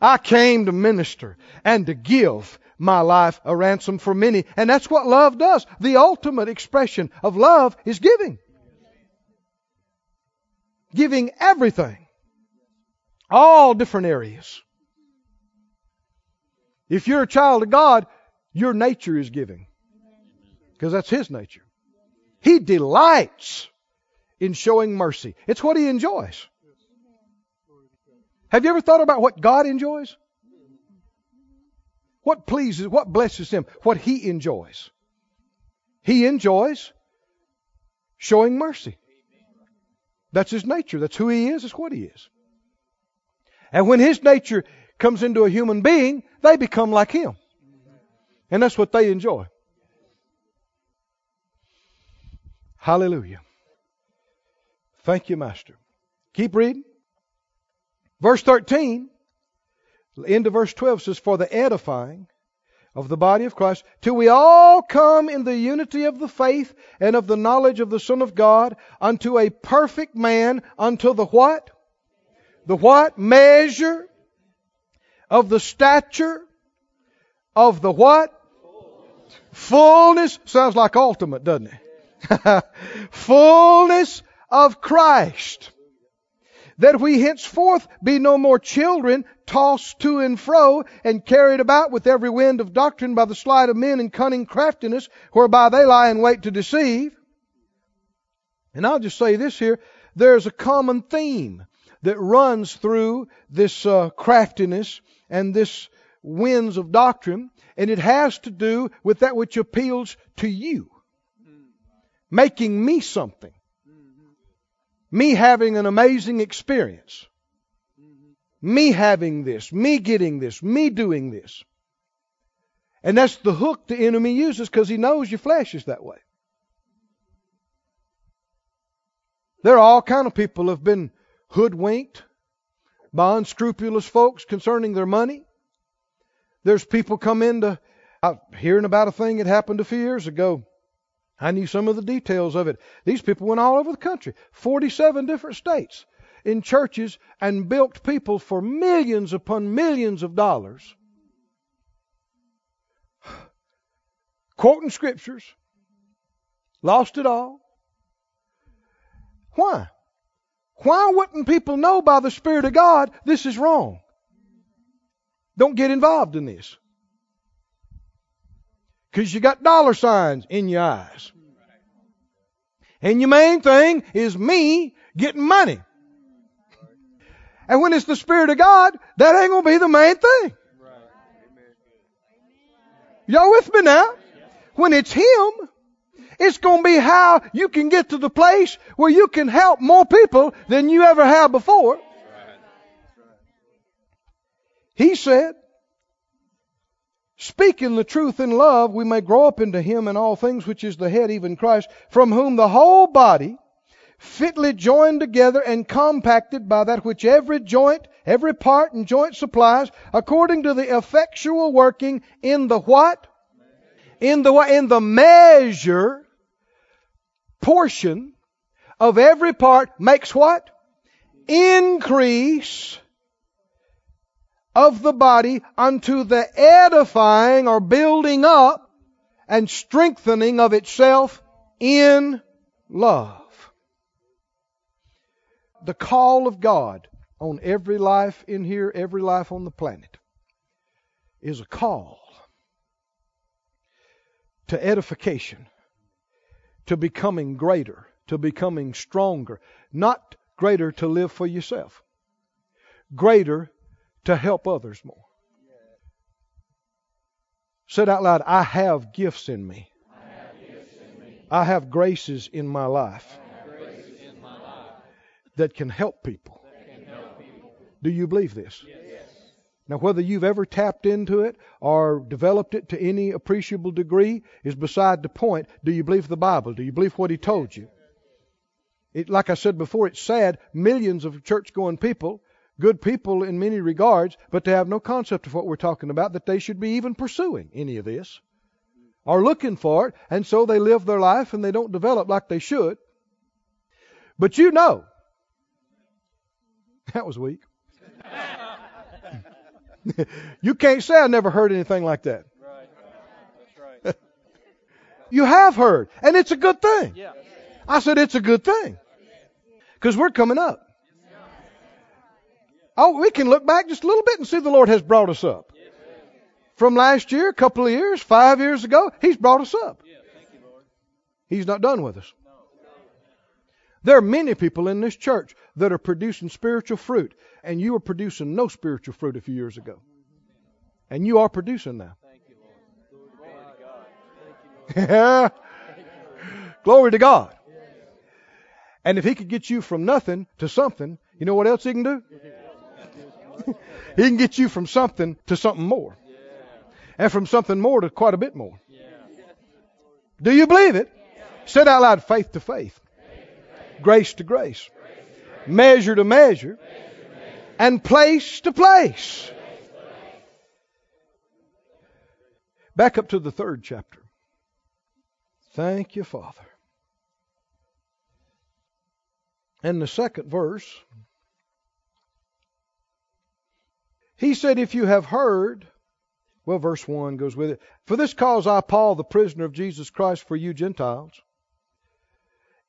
I came to minister and to give my life a ransom for many. And that's what love does. The ultimate expression of love is giving. Giving everything. All different areas. If you're a child of God, your nature is giving. Because that's His nature. He delights in showing mercy. It's what He enjoys. Have you ever thought about what God enjoys? What pleases, what blesses Him, what He enjoys? He enjoys showing mercy. That's His nature. That's who He is. That's what He is. And when His nature comes into a human being, they become like Him. And that's what they enjoy. Hallelujah. Thank you, Master. Keep reading. Verse 13, end of verse 12 says, For the edifying of the body of Christ, till we all come in the unity of the faith and of the knowledge of the Son of God, unto a perfect man, unto the what? The what? Measure of the stature of the what? Fullness. Sounds like ultimate, doesn't it? Fullness of Christ. That we henceforth be no more children, tossed to and fro, and carried about with every wind of doctrine by the sleight of men and cunning craftiness, whereby they lie in wait to deceive. And I'll just say this here. There's a common theme that runs through this uh, craftiness and this winds of doctrine, and it has to do with that which appeals to you, making me something, me having an amazing experience, me having this, me getting this, me doing this. And that's the hook the enemy uses because he knows your flesh is that way. There are all kind of people who have been hoodwinked by unscrupulous folks concerning their money. There's people come into uh, hearing about a thing that happened a few years ago. I knew some of the details of it. These people went all over the country, 47 different states, in churches and bilked people for millions upon millions of dollars, quoting scriptures, lost it all. Why? Why wouldn't people know by the Spirit of God this is wrong? Don't get involved in this. Because you got dollar signs in your eyes. And your main thing is me getting money. And when it's the Spirit of God, that ain't going to be the main thing. Y'all with me now? When it's Him, it's going to be how you can get to the place where you can help more people than you ever have before. He said, Speaking the truth in love, we may grow up into Him in all things, which is the head, even Christ, from whom the whole body, fitly joined together and compacted by that which every joint, every part and joint supplies, according to the effectual working in the what? In the what in the measure portion of every part makes what? Increase of the body unto the edifying or building up and strengthening of itself in love. The call of God on every life in here, every life on the planet, is a call to edification, to becoming greater, to becoming stronger, not greater to live for yourself, greater to help others more. Said out loud, I have gifts in me. I have graces in my life that can help people. Do you believe this? Now, whether you've ever tapped into it or developed it to any appreciable degree is beside the point. Do you believe the Bible? Do you believe what He told you? It, like I said before, it's sad. Millions of church going people, good people in many regards, but they have no concept of what we're talking about, that they should be even pursuing any of this or looking for it, and so they live their life and they don't develop like they should. But you know, that was weak. you can't say I never heard anything like that. Right. Right. You have heard, and it's a good thing. Yeah. I said it's a good thing because we're coming up. Oh, we can look back just a little bit and see the Lord has brought us up. From last year, a couple of years, five years ago, He's brought us up. Yeah. Thank you. He's not done with us. There are many people in this church that are producing spiritual fruit, and you were producing no spiritual fruit a few years ago. And you are producing now. Lord. Glory to God. And if he could get you from nothing to something, you know what else he can do? He can get you from something to something more. And from something more to quite a bit more. Do you believe it? Say it out loud faith to faith, grace to grace, measure to measure, and place to place. Back up to the third chapter. Thank you, Father. And the second verse, he said, If you have heard, well, verse 1 goes with it. For this cause I, Paul, the prisoner of Jesus Christ for you Gentiles,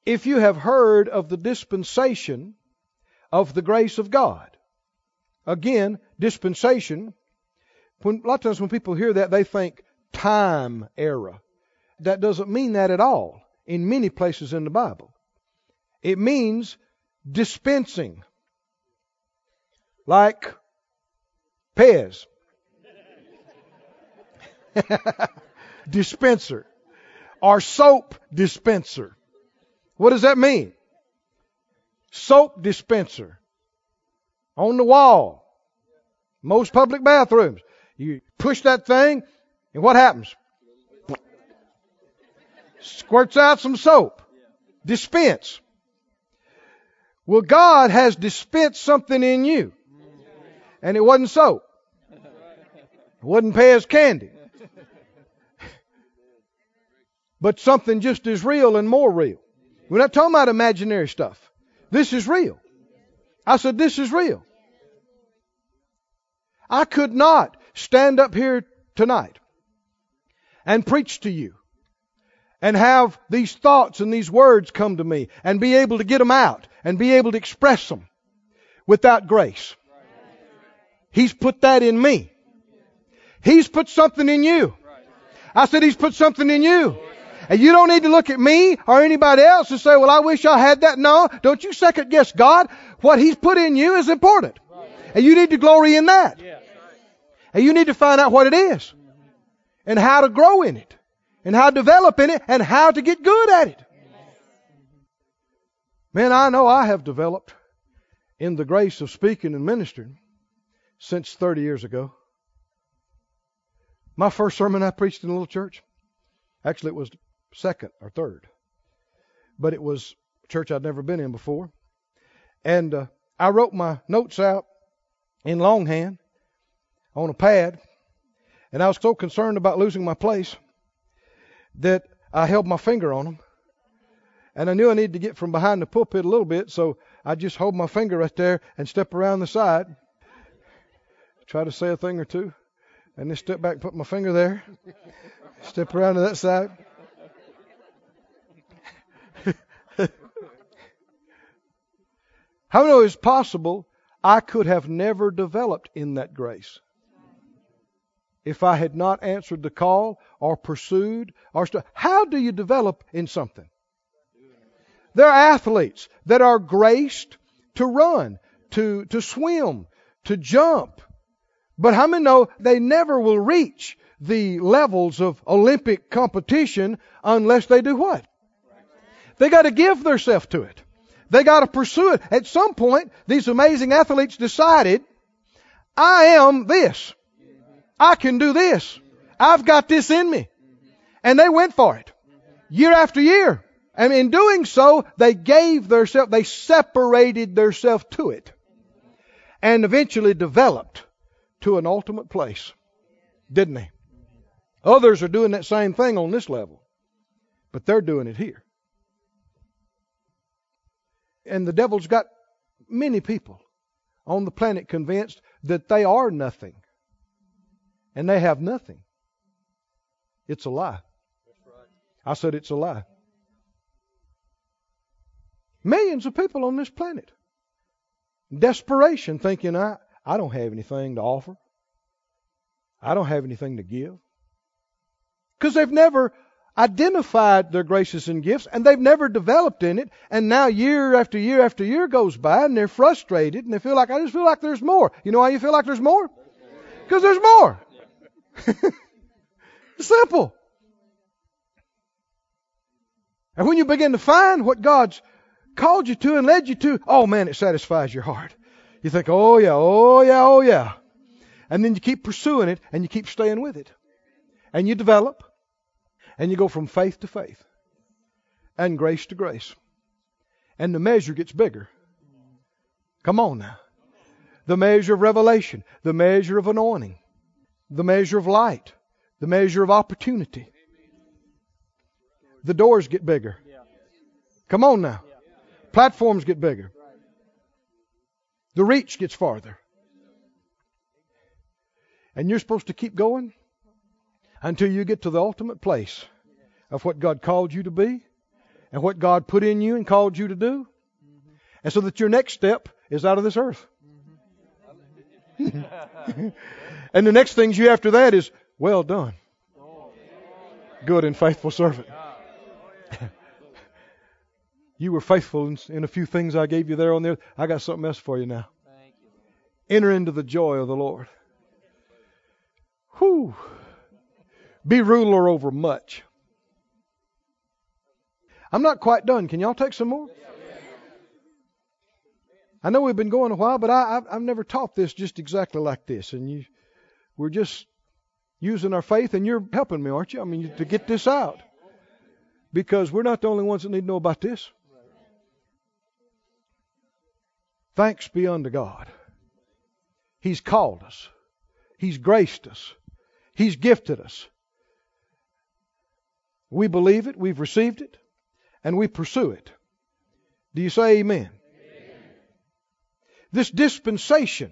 if you have heard of the dispensation of the grace of God. Again, dispensation, when, a lot of times when people hear that, they think time era. That doesn't mean that at all in many places in the Bible. It means dispensing. Like Pez. dispenser. Or soap dispenser. What does that mean? Soap dispenser. On the wall. Most public bathrooms. You push that thing, and what happens? Squirts out some soap. Dispense. Well, God has dispensed something in you. And it wasn't soap. It wasn't Pez candy. But something just as real and more real. We're not talking about imaginary stuff. This is real. I said, this is real. I could not stand up here tonight and preach to you and have these thoughts and these words come to me and be able to get them out and be able to express them without grace. He's put that in me. He's put something in you. I said He's put something in you. And you don't need to look at me or anybody else and say, well, I wish I had that. No, don't you second guess God. What He's put in you is important. And you need to glory in that. And you need to find out what it is. And how to grow in it. And how to develop in it. And how to get good at it. Man, I know I have developed in the grace of speaking and ministering since 30 years ago. My first sermon I preached in a little church, actually it was second or third, but it was a church I'd never been in before. And uh, I wrote my notes out in longhand on a pad, and I was so concerned about losing my place that I held my finger on them. And I knew I needed to get from behind the pulpit a little bit, so I just hold my finger right there and step around the side, try to say a thing or two, and then step back put my finger there, step around to that side. How many know it's possible I could have never developed in that grace if I had not answered the call or pursued or st- how do you develop in something? There are athletes that are graced to run, to to swim, to jump. But how many know they never will reach the levels of Olympic competition unless they do what? They got to give themselves to it. They got to pursue it. At some point, these amazing athletes decided, I am this. I can do this. I've got this in me. And they went for it. Year after year. And in doing so, they gave themselves, they separated themselves to it. And eventually developed to an ultimate place. Didn't they? Others are doing that same thing on this level. But they're doing it here. And the devil's got many people on the planet convinced that they are nothing. And they have nothing. It's a lie. I said it's a lie. Millions of people on this planet. Desperation, thinking, I, I don't have anything to offer. I don't have anything to give. Because they've never identified their graces and gifts and they've never developed in it. And now year after year after year goes by and they're frustrated and they feel like, I just feel like there's more. You know why you feel like there's more? Because there's more. Simple. And when you begin to find what God's called you to and led you to, oh man, it satisfies your heart. You think, oh yeah, oh yeah, oh yeah. And then you keep pursuing it and you keep staying with it. And you develop and you go from faith to faith and grace to grace. And the measure gets bigger. Come on now. The measure of revelation, the measure of anointing, the measure of light, the measure of opportunity. The doors get bigger. Come on now. Platforms get bigger. The reach gets farther. And you're supposed to keep going until you get to the ultimate place of what God called you to be and what God put in you and called you to do. And so that your next step is out of this earth. and the next things you after that is, well done. Good and faithful servant. you were faithful in, in, a few things I gave you there on there. I got something else for you now. Enter into the joy of the Lord. Whew. Be ruler over much. I'm not quite done. Can y'all take some more? I know we've been going a while, but I, have never taught this just exactly like this. And you, we're just using our faith, and you're helping me, aren't you? I mean, to get this out. Because we're not the only ones that need to know about this. Thanks be unto God. He's called us. He's graced us. He's gifted us. We believe it, we've received it, and we pursue it. Do you say amen? amen? This dispensation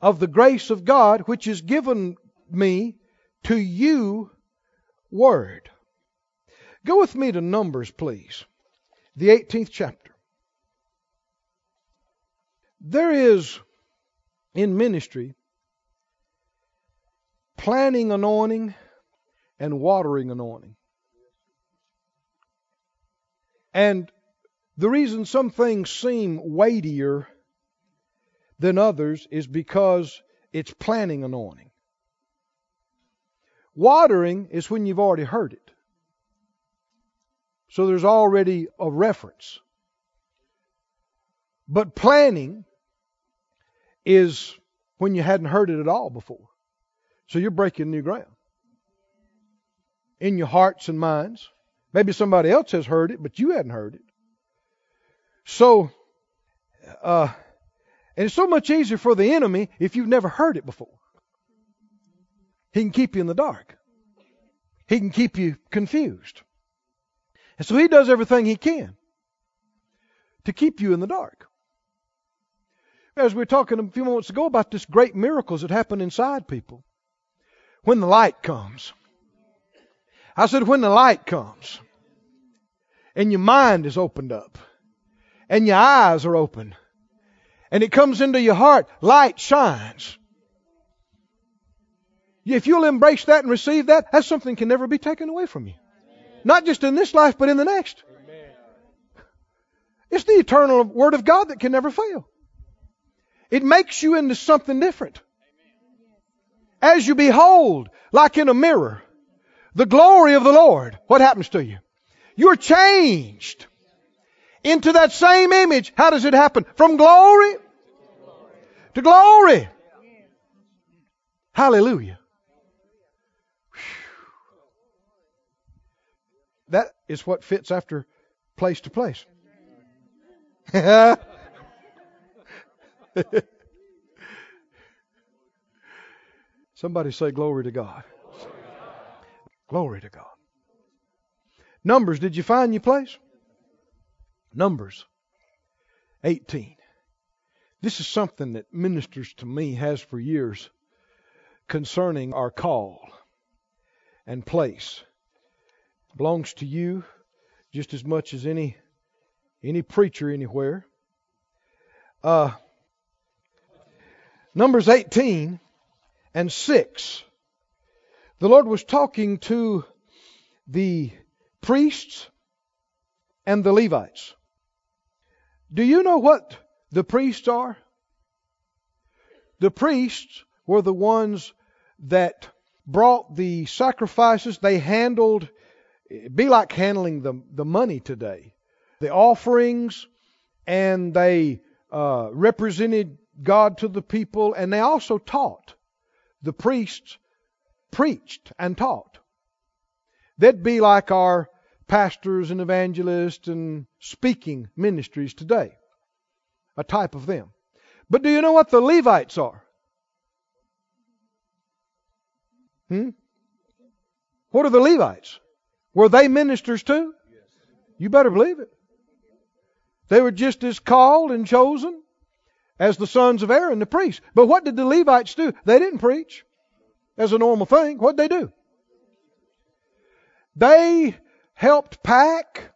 of the grace of God, which is given me to you, word. Go with me to Numbers, please, the 18th chapter. There is in ministry planning anointing and watering anointing. And the reason some things seem weightier than others is because it's planning anointing. Watering is when you've already heard it. So there's already a reference. But planning is when you hadn't heard it at all before. So you're breaking new ground in your hearts and minds. Maybe somebody else has heard it, but you hadn't heard it. So, uh, and it's so much easier for the enemy if you've never heard it before. He can keep you in the dark. He can keep you confused. And so he does everything he can to keep you in the dark. As we were talking a few moments ago about this great miracles that happen inside people when the light comes. I said, when the light comes and your mind is opened up and your eyes are open and it comes into your heart, light shines. If you'll embrace that and receive that, that something can never be taken away from you. Not just in this life, but in the next. It's the eternal Word of God that can never fail. It makes you into something different. As you behold, like in a mirror, the glory of the Lord, what happens to you? You're changed into that same image. How does it happen? From glory to glory. Hallelujah. That is what fits after place to place. Somebody say glory to God. Glory to God. Numbers, did you find your place? Numbers 18. This is something that ministers to me has for years concerning our call and place. Belongs to you just as much as any any preacher anywhere. Uh, Numbers 18 and 6. The Lord was talking to the priests and the Levites. Do you know what the priests are? The priests were the ones that brought the sacrifices. They handled, be like handling the, the money today, the offerings, and they uh, represented God to the people, and they also taught. The priests preached and taught. They'd be like our pastors and evangelists and speaking ministries today, a type of them. But do you know what the Levites are? Hmm? What are the Levites? Were they ministers too? You better believe it. They were just as called and chosen as the sons of Aaron, the priests. But what did the Levites do? They didn't preach as a normal thing. What did they do? They helped pack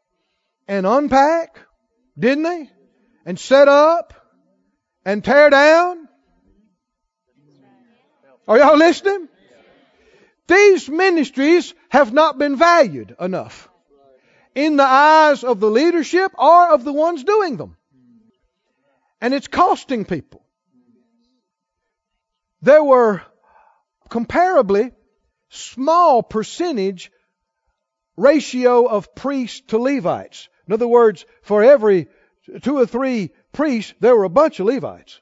and unpack, didn't they? And set up and tear down. Are y'all listening? These ministries have not been valued enough in the eyes of the leadership or of the ones doing them. And it's costing people. There were comparably small percentage ratio of priests to Levites. In other words, for every two or three priests, there were a bunch of Levites.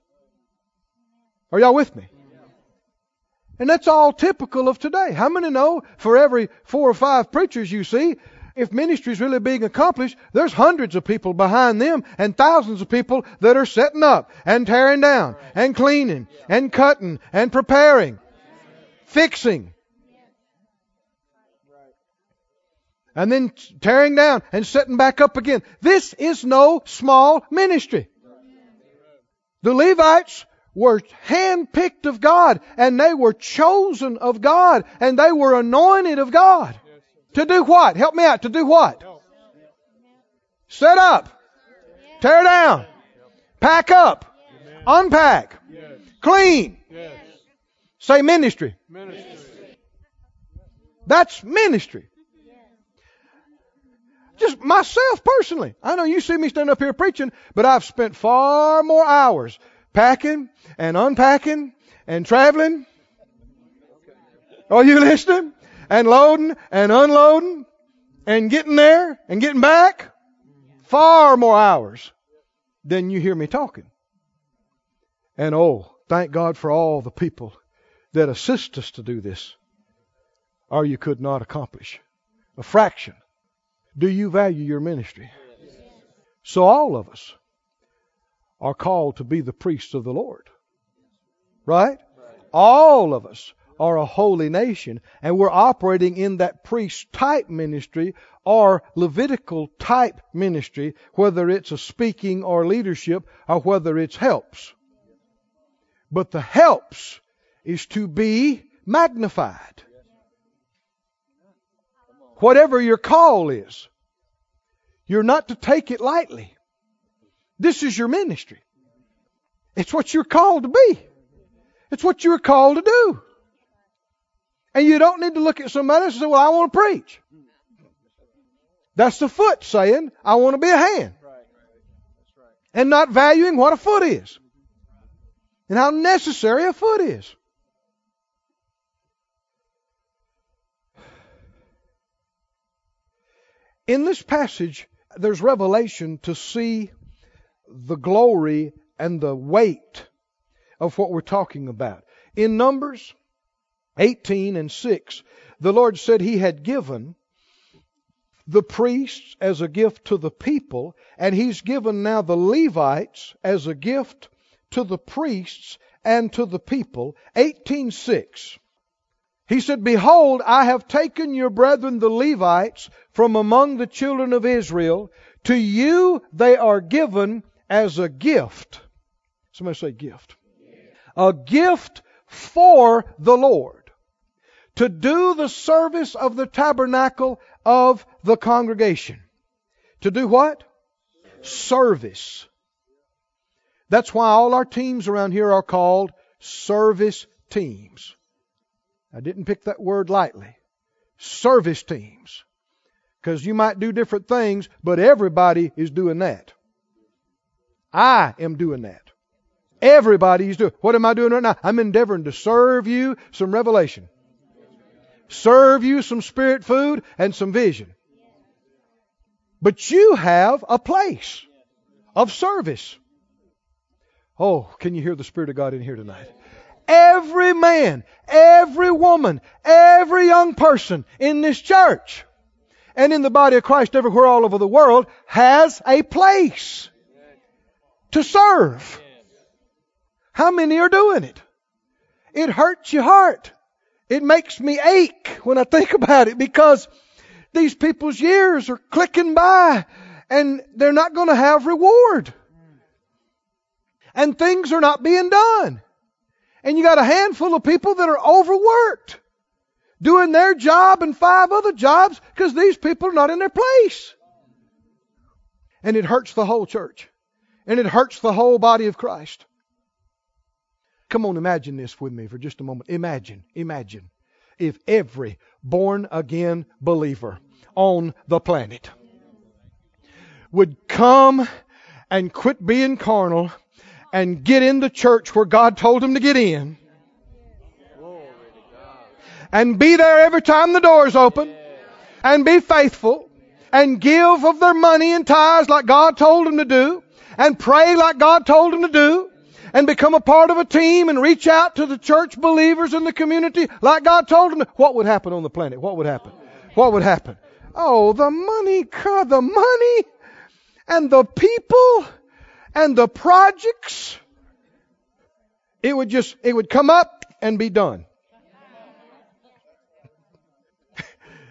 Are y'all with me? And that's all typical of today. How many know for every four or five preachers you see, if ministry is really being accomplished, there's hundreds of people behind them and thousands of people that are setting up and tearing down and cleaning and cutting and preparing, fixing, and then tearing down and setting back up again. This is no small ministry. The Levites were handpicked of God and they were chosen of God and they were anointed of God. To do what? Help me out. To do what? Set up. Tear down. Pack up. Unpack. Clean. Say ministry. That's ministry. Just myself personally. I know you see me standing up here preaching, but I've spent far more hours packing and unpacking and traveling. Are you listening? And loading and unloading and getting there and getting back. Far more hours than you hear me talking. And oh, thank God for all the people that assist us to do this, or you could not accomplish a fraction. Do you value your ministry? So all of us are called to be the priests of the Lord. Right? All of us are a holy nation, and we're operating in that priest type ministry or Levitical type ministry, whether it's a speaking or leadership or whether it's helps. But the helps is to be magnified. Whatever your call is, you're not to take it lightly. This is your ministry. It's what you're called to be. It's what you're called to do. And you don't need to look at somebody and say, Well, I want to preach. That's the foot saying, I want to be a hand. And not valuing what a foot is. And how necessary a foot is. In this passage, there's revelation to see the glory and the weight of what we're talking about. In Numbers 18 and 6, the Lord said He had given the priests as a gift to the people, and He's given now the Levites as a gift to the priests and to the people. 18:6. He said, Behold, I have taken your brethren the Levites from among the children of Israel. To you they are given as a gift. Somebody say gift. A gift for the Lord. To do the service of the tabernacle of the congregation. To do what? Service. That's why all our teams around here are called service teams. I didn't pick that word lightly. Service teams. Because you might do different things, but everybody is doing that. I am doing that. Everybody is doing. What am I doing right now? I'm endeavoring to serve you some revelation. Serve you some spirit food and some vision. But you have a place of service. Oh, can you hear the Spirit of God in here tonight? Every man, every woman, every young person in this church and in the body of Christ everywhere all over the world has a place to serve. How many are doing it? It hurts your heart. It makes me ache when I think about it because these people's years are clicking by and they're not going to have reward. And things are not being done. And you got a handful of people that are overworked, doing their job and five other jobs because these people are not in their place. And it hurts the whole church. And it hurts the whole body of Christ. Come on, imagine this with me for just a moment. Imagine, imagine if every born again believer on the planet would come and quit being carnal and get in the church where God told them to get in and be there every time the doors open and be faithful and give of their money and tithes like God told them to do and pray like God told them to do and become a part of a team and reach out to the church believers in the community like God told them what would happen on the planet? What would happen? What would happen? Oh, the money, God, the money and the people and the projects. It would just, it would come up and be done.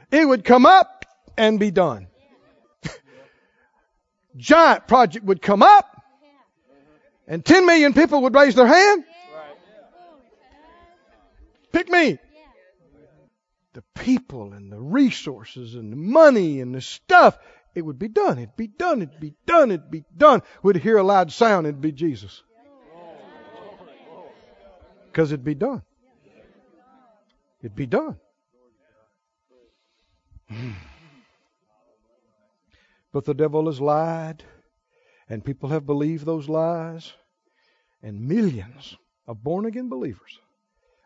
It would come up and be done. Giant project would come up and 10 million people would raise their hand. Pick me. The people and the resources and the money and the stuff, it would be done. It'd be done. It'd be done. It'd be done. We'd hear a loud sound. It'd be Jesus. Because it'd be done. It'd be done. Hmm. But the devil has lied, and people have believed those lies, and millions of born again believers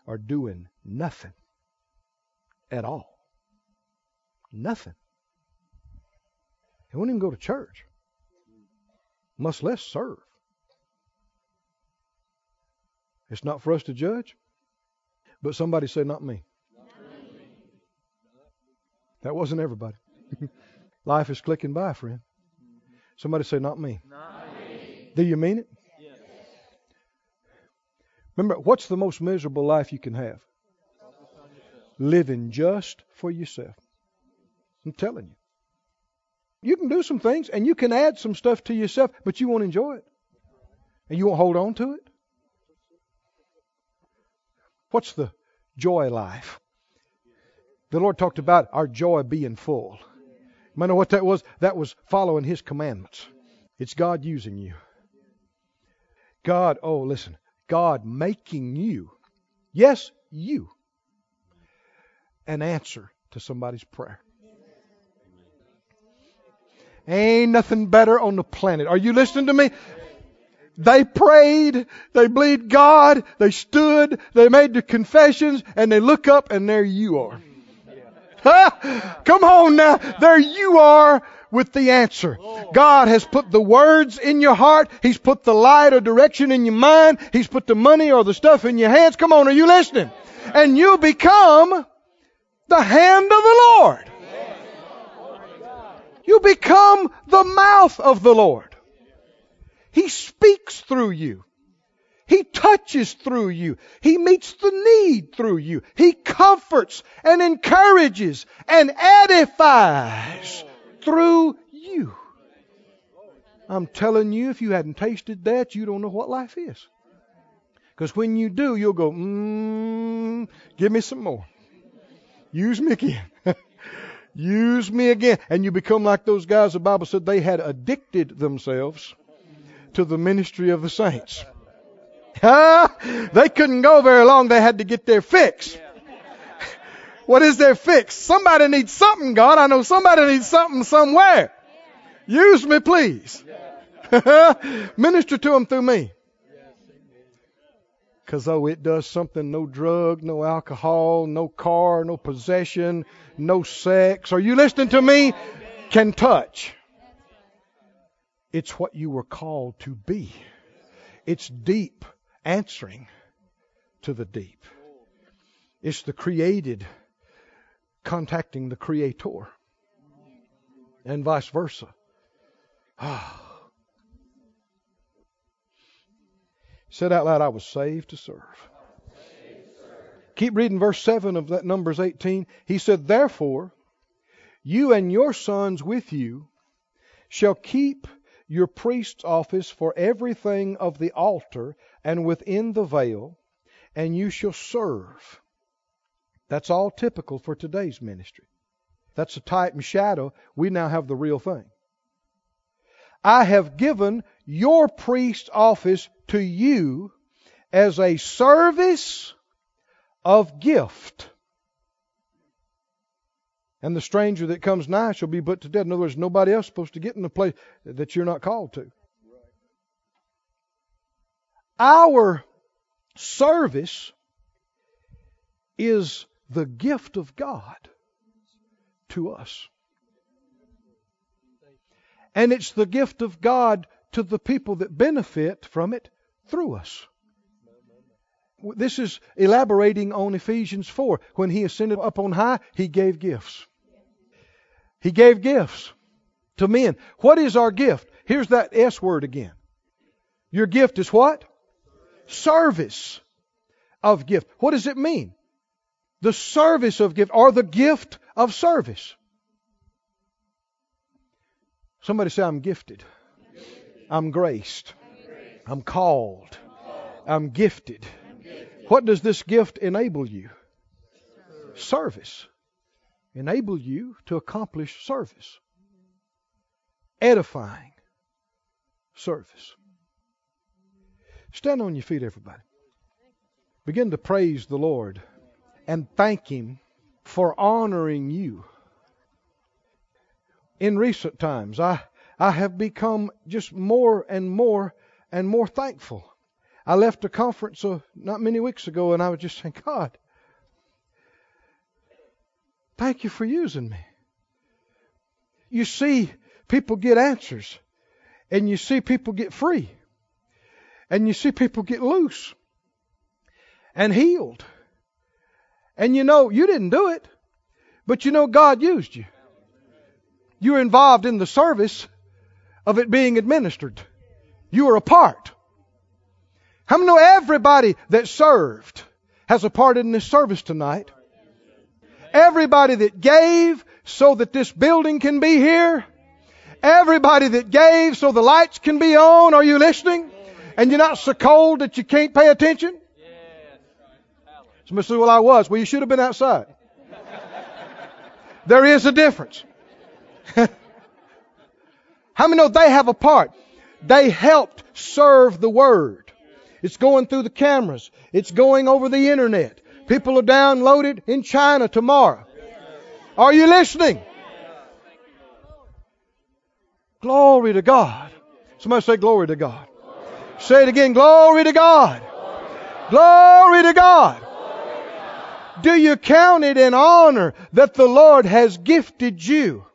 are doing nothing at all. Nothing. They won't even go to church, much less serve. It's not for us to judge, but somebody say, Not me. That wasn't everybody. Life is clicking by, friend. Somebody say, Not me. Do you mean it? Yes. Remember, what's the most miserable life you can have? Living just for yourself. I'm telling you. You can do some things and you can add some stuff to yourself, but you won't enjoy it. And you won't hold on to it. What's the joy life? The Lord talked about our joy being full. You know what that was? That was following His commandments. It's God using you. God, oh, listen, God making you, yes, you, an answer to somebody's prayer. Ain't nothing better on the planet. Are you listening to me? They prayed, they believed God, they stood, they made the confessions, and they look up and there you are. Come on now. There you are with the answer. God has put the words in your heart. He's put the light or direction in your mind. He's put the money or the stuff in your hands. Come on, are you listening? And you become the hand of the Lord. You become the mouth of the Lord. He speaks through you. He touches through you. He meets the need through you. He comforts and encourages and edifies through you. I'm telling you, if you hadn't tasted that, you don't know what life is. Because when you do, you'll go, mmm, give me some more. Use me again. Use me again. And you become like those guys the Bible said they had addicted themselves to the ministry of the saints. They couldn't go very long. They had to get their fix. What is their fix? Somebody needs something, God. I know somebody needs something somewhere. Use me, please. Minister to them through me. Because, oh, it does something no drug, no alcohol, no car, no possession, no sex. Are you listening to me? Can touch. It's what you were called to be. It's deep answering to the deep. It's the created contacting the creator and vice versa. Ah. Said out loud, I was saved to serve. Keep reading verse 7 of that Numbers 18. He said, Therefore, you and your sons with you shall keep your priest's office for everything of the altar and within the veil, and you shall serve. That's all typical for today's ministry. That's a type and shadow. We now have the real thing. I have given your priest's office to you as a service of gift. And the stranger that comes nigh shall be put to death. In other words, nobody else is supposed to get in the place that you're not called to. Our service is the gift of God to us. And it's the gift of God to the people that benefit from it through us. This is elaborating on Ephesians 4. When he ascended up on high, he gave gifts. He gave gifts to men. What is our gift? Here's that S word again. Your gift is what? Service of gift. What does it mean? The service of gift or the gift of service. Somebody say, I'm gifted. I'm graced. I'm called. I'm gifted. What does this gift enable you? Service enable you to accomplish service, edifying service. Stand on your feet, everybody. Begin to praise the Lord and thank Him for honoring you. In recent times, I, I have become just more and more and more thankful. I left a conference uh, not many weeks ago and I was just saying, God, Thank you for using me. You see people get answers, and you see people get free, and you see people get loose and healed. And you know, you didn't do it, but you know God used you. You were involved in the service of it being administered. You were a part. How many know everybody that served has a part in this service tonight? Everybody that gave so that this building can be here. Everybody that gave so the lights can be on. Are you listening? And you're not so cold that you can't pay attention? Somebody says, Well, I was. Well, you should have been outside. there is a difference. How many know they have a part? They helped serve the Word. It's going through the cameras. It's going over the internet. People are downloaded in China tomorrow. Are you listening? Glory to God. Somebody say glory to God. Say it again. Glory to God. Glory to God. Do you count it an honor that the Lord has gifted you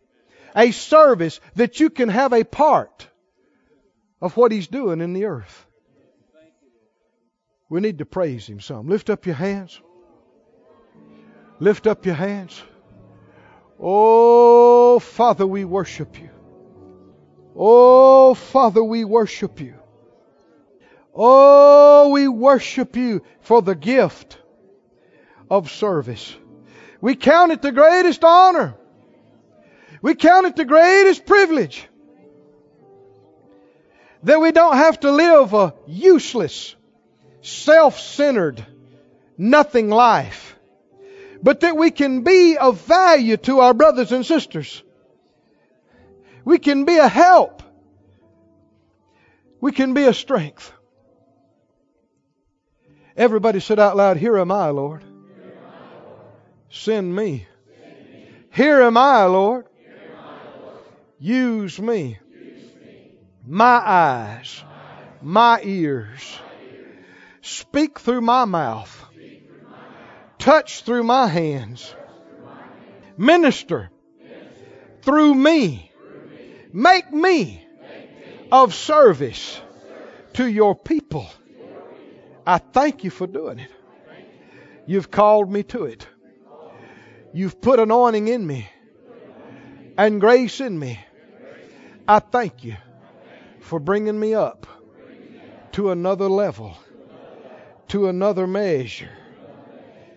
a service that you can have a part of what He's doing in the earth. We need to praise Him some. Lift up your hands. Lift up your hands. Oh, Father, we worship you. Oh, Father, we worship you. Oh, we worship you for the gift of service. We count it the greatest honor. We count it the greatest privilege that we don't have to live a useless, self-centered, nothing life, but that we can be of value to our brothers and sisters. We can be a help. We can be a strength. Everybody said out loud, Here am I, Lord. Send me. Here am I, Lord. Use me. My eyes, my ears. Speak through my mouth. Touch through my hands. Minister through me. Make me of service to your people. I thank you for doing it. You've called me to it. You've put anointing in me and grace in me. I thank you for bringing me up to another level, to another measure.